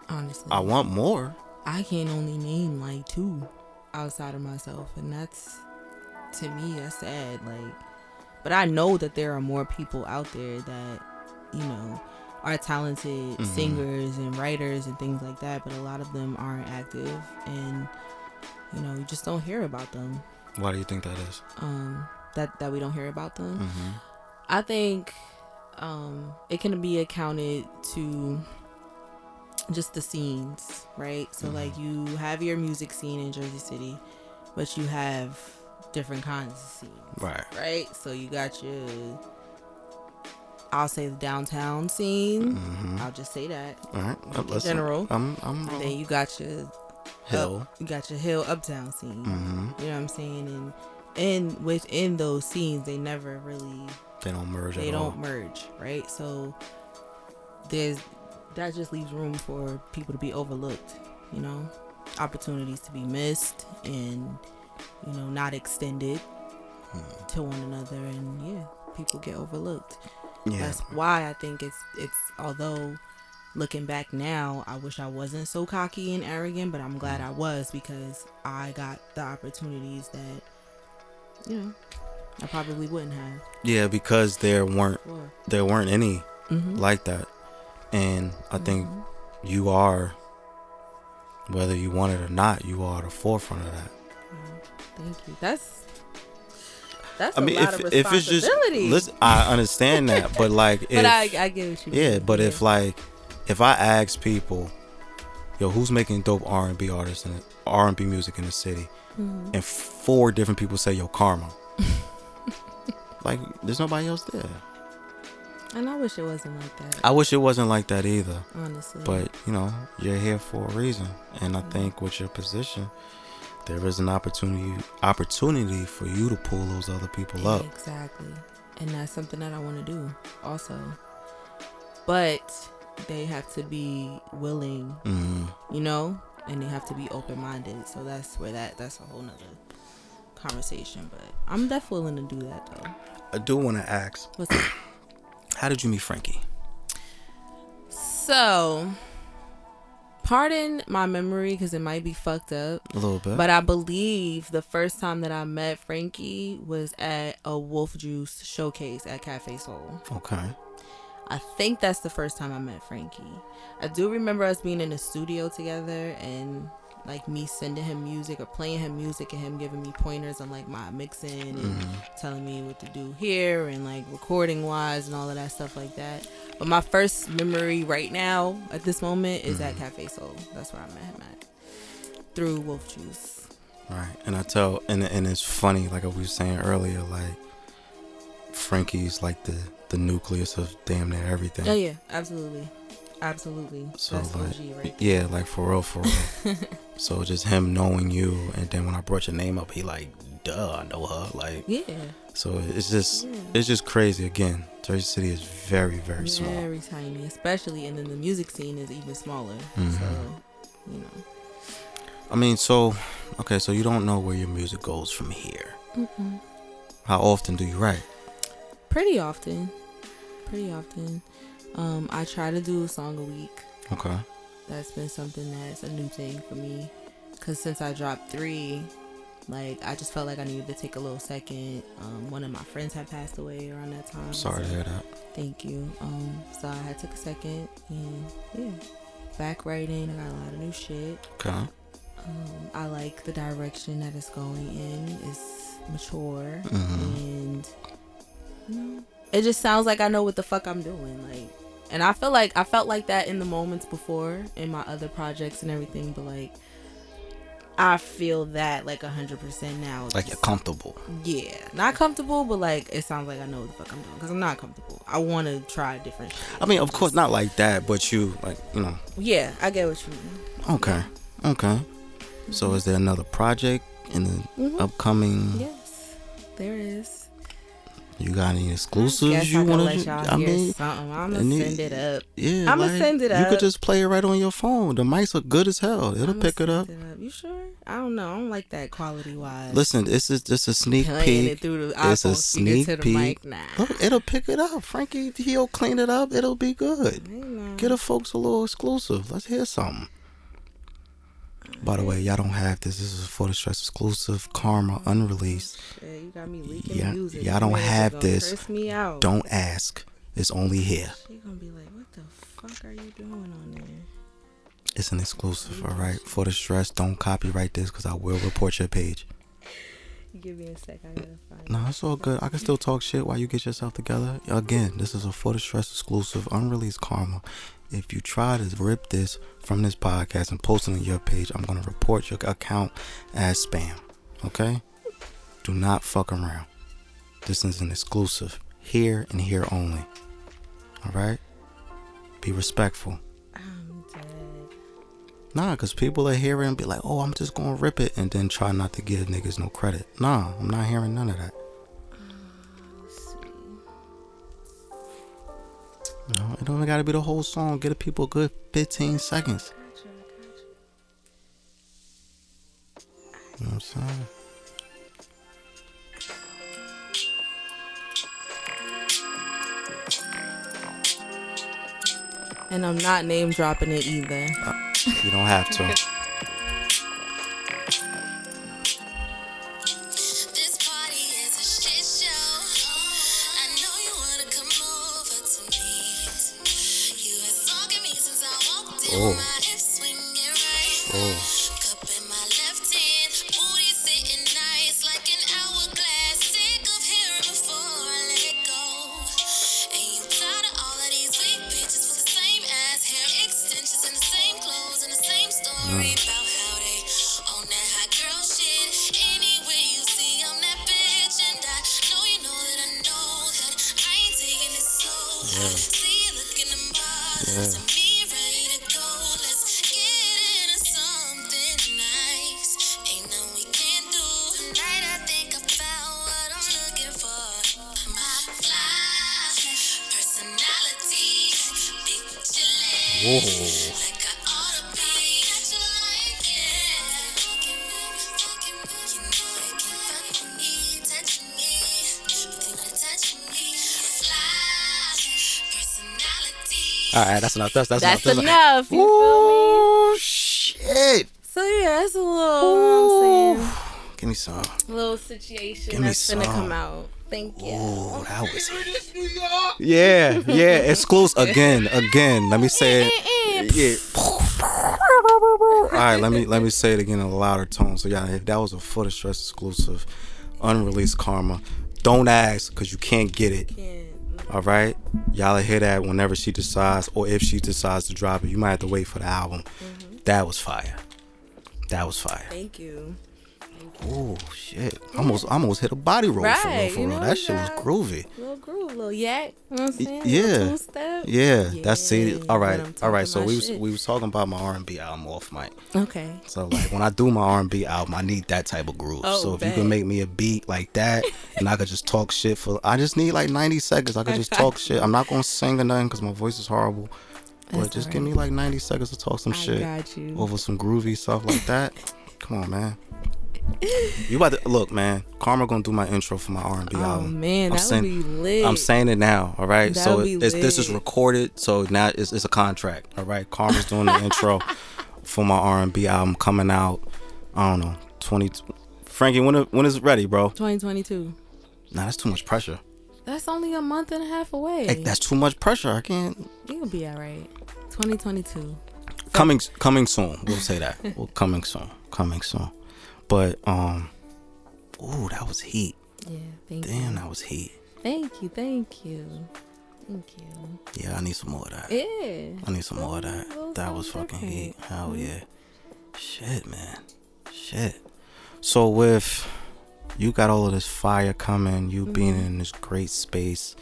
Honestly. I want more. I can only name like two outside of myself, and that's to me that's sad. Like, but I know that there are more people out there that you know are talented Mhm. singers and writers and things like that, but a lot of them aren't active, and you know you just don't hear about them. Why do you think that is? Um, that that we don't hear about them. Mm-hmm. I think um, it can be accounted to just the scenes, right? So, mm-hmm. like, you have your music scene in Jersey City, but you have different kinds of scenes, right? Right. So you got your, I'll say the downtown scene. Mm-hmm. I'll just say that. All right. In general. I'm. I'm. And then you got your hill. Up, you got your hill uptown scene. Mm-hmm. You know what I'm saying? And and within those scenes, they never really. They don't merge. They don't all. merge, right? So there's that just leaves room for people to be overlooked. You know, opportunities to be missed and you know not extended hmm. to one another, and yeah, people get overlooked. Yeah. That's why I think it's it's although looking back now, I wish I wasn't so cocky and arrogant, but I'm glad I was because I got the opportunities that, you know, I probably wouldn't have. Yeah, because there weren't sure. there weren't any mm-hmm. like that, and I mm-hmm. think you are, whether you want it or not, you are at the forefront of that. Thank you. That's that's I mean, if if it's just listen, I understand that, but like, if, but I I get what you mean. yeah, mean. but yeah. if like if I ask people, yo, who's making dope R and B artists and R and B music in the city, mm-hmm. and four different people say, yo, Karma. like, there's nobody else there. And I wish it wasn't like that. I wish it wasn't like that either. Honestly. But, you know, you're here for a reason. And I think with your position, there is an opportunity opportunity for you to pull those other people up. Exactly. And that's something that I want to do also. But they have to be willing, mm-hmm. you know, and they have to be open minded. So that's where that that's a whole nother conversation. But I'm definitely willing to do that though. I do want to ask. What's? How did you meet Frankie? So, pardon my memory because it might be fucked up. A little bit. But I believe the first time that I met Frankie was at a Wolf Juice showcase at Cafe Soul. Okay. I think that's the first time I met Frankie. I do remember us being in the studio together and like me sending him music or playing him music and him giving me pointers on like my mixing and mm-hmm. telling me what to do here and like recording wise and all of that stuff like that. But my first memory right now at this moment is mm-hmm. at Cafe Soul. That's where I met him at through Wolf Juice. Right, and I tell, and and it's funny, like I was saying earlier, like Frankie's like the the nucleus of damn near everything. Oh yeah, absolutely, absolutely. So That's like, right yeah, like for real, for real. so just him knowing you, and then when I brought your name up, he like, duh, I know her. Like yeah. So it's just yeah. it's just crazy. Again, Jersey City is very very, very small, very tiny, especially, and then the music scene is even smaller. Mm-hmm. So you know. I mean, so okay, so you don't know where your music goes from here. Mm-mm. How often do you write? Pretty often pretty often. Um, I try to do a song a week. Okay. That's been something that's a new thing for me. Cause since I dropped three, like I just felt like I needed to take a little second. Um, one of my friends had passed away around that time. Sorry so, to hear that. Thank you. Um, so I had took a second and yeah, back writing. I got a lot of new shit. Okay. Um, I like the direction that it's going in. It's mature mm-hmm. and you know, it just sounds like I know what the fuck I'm doing. Like, and I feel like I felt like that in the moments before in my other projects and everything, but like, I feel that like hundred percent now. Like you're comfortable. Yeah, not comfortable, but like it sounds like I know what the fuck I'm doing because I'm not comfortable. I want to try different. Shit. I mean, of course, not like that, but you like you know. Yeah, I get what you mean. Okay, okay. Mm-hmm. So, is there another project in the mm-hmm. upcoming? Yes, there is. You got any exclusives you want to? I mean, something. I'm gonna send it up. Yeah, I'm gonna like, send it up. You could just play it right on your phone. The mics are good as hell. It'll I'm pick it up. it up. You sure? I don't know. I don't like that quality wise. Listen, this is just a sneak Playing peek. It through the it's a sneak peek. Nah. Look, it'll pick it up. Frankie, he'll clean it up. It'll be good. Get the folks a little exclusive. Let's hear something. By the way, y'all don't have this. This is for the stress exclusive, Karma, unreleased. Shit, you got me leaking yeah, music. Y'all don't have this. Don't ask. It's only here. She gonna be like, "What the fuck are you doing on there?" It's an exclusive, all right. For the stress, don't copyright this because I will report your page. Give me a sec. I gotta find. No, it's all good. I can still talk shit while you get yourself together. Again, this is a For the Stress exclusive, unreleased karma. If you try to rip this from this podcast and post it on your page, I'm gonna report your account as spam. Okay? Do not fuck around. This is an exclusive. Here and here only. Alright? Be respectful. I'm dead. Nah, because people are hearing and be like, oh, I'm just gonna rip it and then try not to give niggas no credit. Nah, I'm not hearing none of that. It don't gotta be the whole song. Get the people a good 15 seconds. You know what I'm saying? And I'm not name dropping it either. Uh, you don't have to. Oh. My hips swinging right. Oh. Personality. All right, that's enough. That's that's, That's enough. enough. You feel Ooh, shit. So yeah, that's a little. You know what I'm saying? Give me some. little situation Give me that's gonna come out. Thank you. Ooh, that was. Yeah, yeah. Exclusive again, again. Let me eh, say it. Eh, eh. Yeah. All right, let me let me say it again in a louder tone. So yeah, if that was a For the Stress exclusive, unreleased karma. Don't ask because you can't get it. Can't- All right, y'all will hear that whenever she decides, or if she decides to drop it. You might have to wait for the album. Mm-hmm. That was fire. That was fire. Thank you. Oh shit! Almost, almost hit a body roll for real. For real. know That shit was groovy. Little groove, little yak. You know what I'm saying? yeah. Two-step. Yeah, that's see. All right. All right. So we was shit. we was talking about my R and B album off mic. Okay. So like when I do my R and B album, I need that type of groove. Oh, so if you can make me a beat like that, and I could just talk shit for, I just need like ninety seconds. I could just talk shit. I'm not gonna sing or nothing because my voice is horrible. But That's just give me like ninety seconds to talk some I shit over some groovy stuff like that. Come on, man. You about to look, man. Karma gonna do my intro for my R and B album. Oh album. man, I'm that saying- would be lit. I'm saying it now, all right. That so would it, be it's, this is recorded, so now it's, it's a contract, all right. Karma's doing the intro for my R and B album coming out. I don't know, twenty. Frankie, when when is it ready, bro? 2022. Nah, that's too much pressure. That's only a month and a half away. Hey, that's too much pressure. I can't. You'll be all right. 2022. Coming coming soon. We'll say that. well, coming soon. Coming soon. But um, ooh, that was heat. Yeah. Thank Damn, you. that was heat. Thank you. Thank you. Thank you. Yeah, I need some more of that. Yeah. I need some more of that. Little That was fucking heat. Hell yeah. Shit, man. Shit. So with you got all of this fire coming, you being Mm-hmm. in this great space,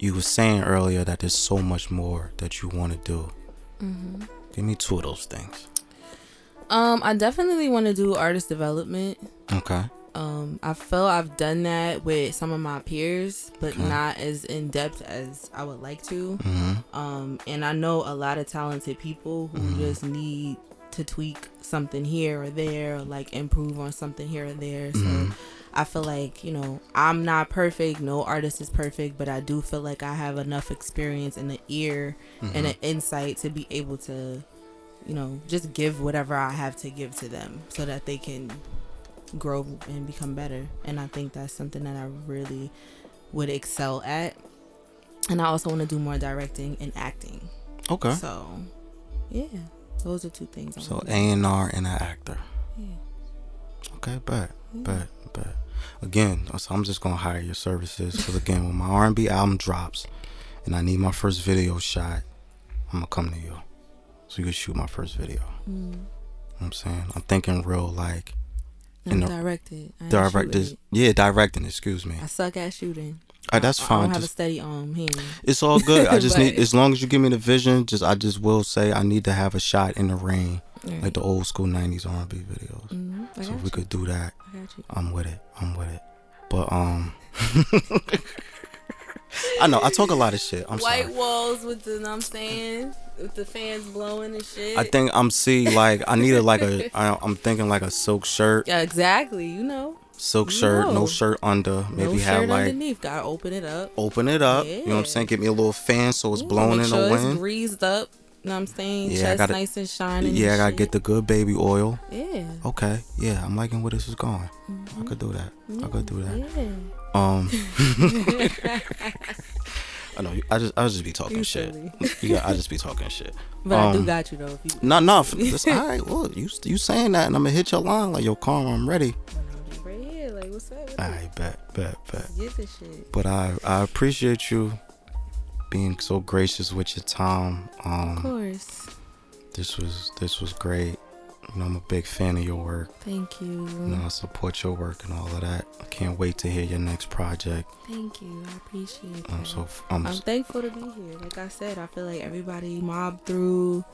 you were saying earlier that there's so much more that you want to do. Mm-hmm. Give me two of those things. Um, I definitely want to do artist development. Okay. Um, I feel I've done that with some of my peers, but Okay. not as in depth as I would like to. hmm Um, and I know a lot of talented people who Mm-hmm. just need to tweak something here or there, or like improve on something here or there. So Mhm. I feel like, you know, I'm not perfect. No artist is perfect, but I do feel like I have enough experience and an ear and Mm-hmm. an insight to be able to, you know, just give whatever I have to give to them so that they can grow and become better. And I think that's something that I really would excel at. And I also want to do more directing and acting. Okay. So, yeah, those are two things. I So A and R and an actor. Yeah. Okay, bet, but but Again, so I'm just gonna hire your services because again, when my R&B album drops, and I need my first video shot, I'm gonna come to you, so you can shoot my first video. Mm. You know what I'm saying I'm thinking real like I'm directed. I directed. Yeah, directing. Excuse me. I suck at shooting. Uh, that's I fine. don't have a steady um hand. it's all good. I just need as long as you give me the vision. Just I just will say I need to have a shot in the rain, Right. like the old school '90s R&B videos. Mhm, So if we you. could do that, I got you. I'm with it. I'm with it. But um, I know I talk a lot of shit. I'm White sorry. walls with the, know what I'm saying, with the fans blowing and shit. I think I'm see like I needed like a I, I'm thinking like a silk shirt, Yeah, exactly. You know, silk You shirt, know. no shirt under. Maybe no have like underneath. Gotta open it up. open it up. You know what I'm saying? Get me a little fan so it's Yeah, blowing in sure the It's wind. greased up. You know what I'm saying? Yeah, I gotta- nice and shining. Yeah, I gotta shit. get the good baby oil. Yeah. Okay, yeah, I'm liking where this is going. I could do that. I could do that. Yeah. Um, I know. I just, I just be talking You shit. You got, I just be talking shit. But I do Um, got you though. If you No, no. f- all right. Well, you, you saying that, and I'm gonna hit your line like, yo, Karma, I'm ready. right here, like what's up? All right, bet, bet, bet. Get this shit. But I, I appreciate you being so gracious with your time. Of Um, course. this was, this was great. You know, I'm a big fan of your work. Thank you. You know, I support your work and all of that. I can't wait to hear your next project. Thank you. I appreciate it. I'm so, I'm, I'm thankful to be here. Like I said, I feel like everybody mobbed through.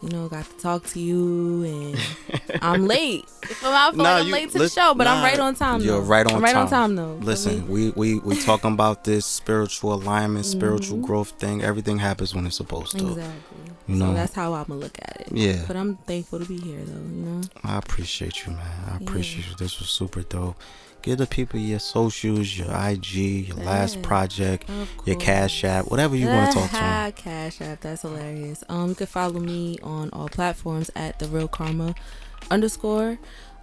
You know, got to talk to you, and I'm late. If I'm out, Nah, like I'm you- late to the show, but I'm right on time. you're though. right on I'm right on time. though. Listen, we we we talking about this spiritual alignment, spiritual Mhm. growth thing. Everything happens when it's supposed to. exactly. You so that's how I'm gonna look at it. Yeah. But I'm thankful to be here, though. You know. I appreciate you, man. I Yeah. appreciate you. This was super dope. Give the people your socials, your IG, your last project, your. Cash App, whatever you want to talk to 'em. Cash App, that's hilarious. Um, you can follow me on all platforms at the Real Karma underscore.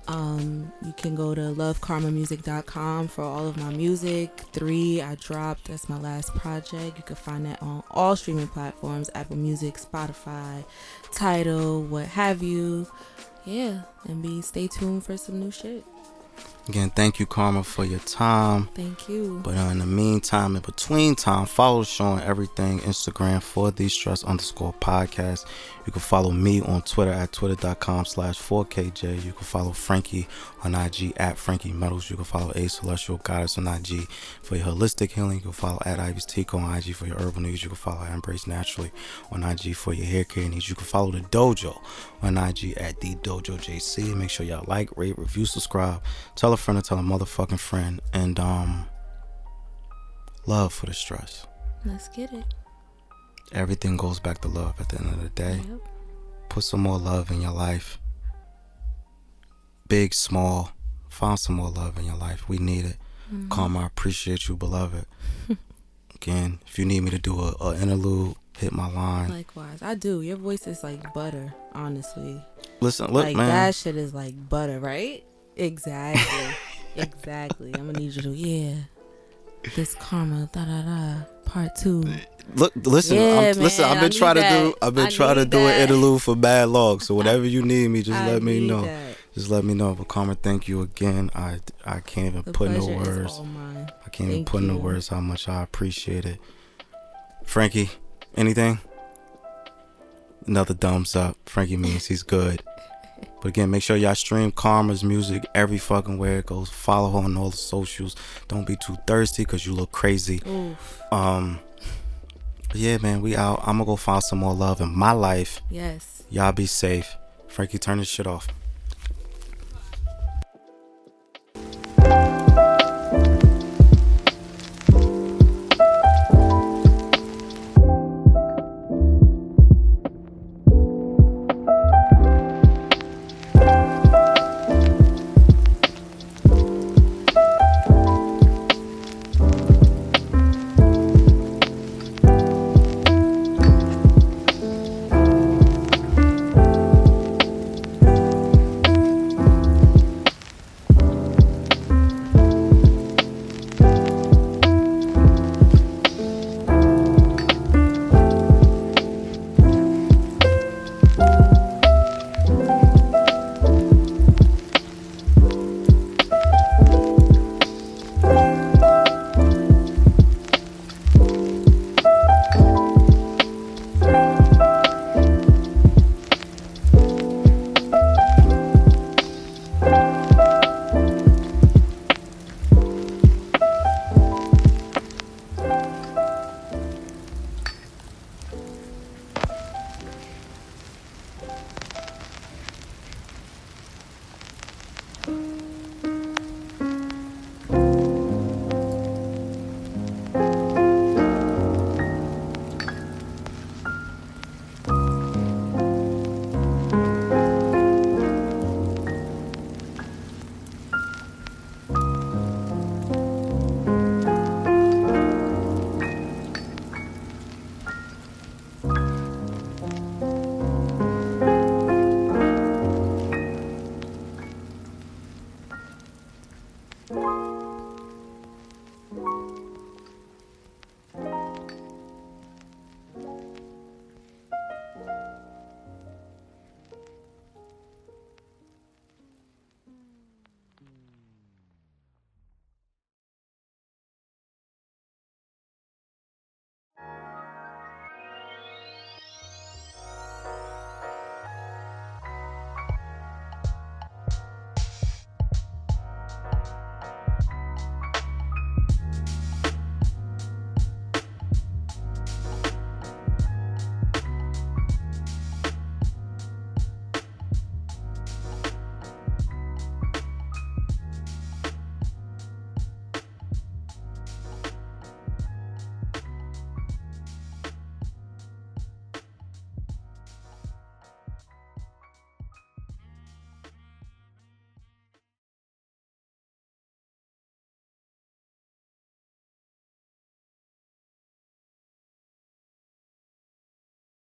Um, you can go to lovekarmamusic.com for all of my music. Three I dropped. That's my last project. You can find that on all streaming platforms: Apple Music, Spotify, Tidal, what have you. Yeah, and be stay tuned for some new shit. Again, thank you, Karma, for your time. Thank you. But uh, in the meantime, in between time, follow on everything Instagram for the stress underscore podcast. You can follow me on Twitter at twitter.com slash 4KJ. You can follow Frankie on IG at Frankie Metals. You can follow A Celestial Goddess on IG for your holistic healing. You can follow at Ivy's Tico on IG for your herbal news. You can follow Embrace Naturally on IG for your hair care needs. You can follow the dojo on IG at the Dojo JC. Make sure y'all like, rate, review, subscribe. Tell a friend to tell a motherfucking friend. And um love for the stress. Let's get it. Everything goes back to love at the end of the day. Yep. Put some more love in your life. Big, small. Find some more love in your life. We need it. Mm-hmm. Karma, I appreciate you, beloved. Again, if you need me to do a, a interlude, hit my line. Likewise, I do. Your voice is like butter, honestly. Listen, look, like man. that shit is like butter, right? Exactly. exactly. I'm gonna need you to yeah. This karma, da da da. Part two. Look, listen, Yeah, I'm, listen. I've been trying to do. I've been I trying to do an that. interlude for bad log. So whatever you need me, just I let me know. that. Just let me know. But Karma, thank you again. I I can't even The put is words. I can't even put you. words how much I appreciate it. Frankie, anything? Another thumbs up. Frankie means he's good. But again, make sure y'all stream Karma's music every fucking where it goes. Follow her on all the socials. Don't be too thirsty because you look crazy. Oof. Um, yeah, man, we out. I'm gonna go find some more love in my life. Yes. Y'all be safe. Frankie, turn this shit off.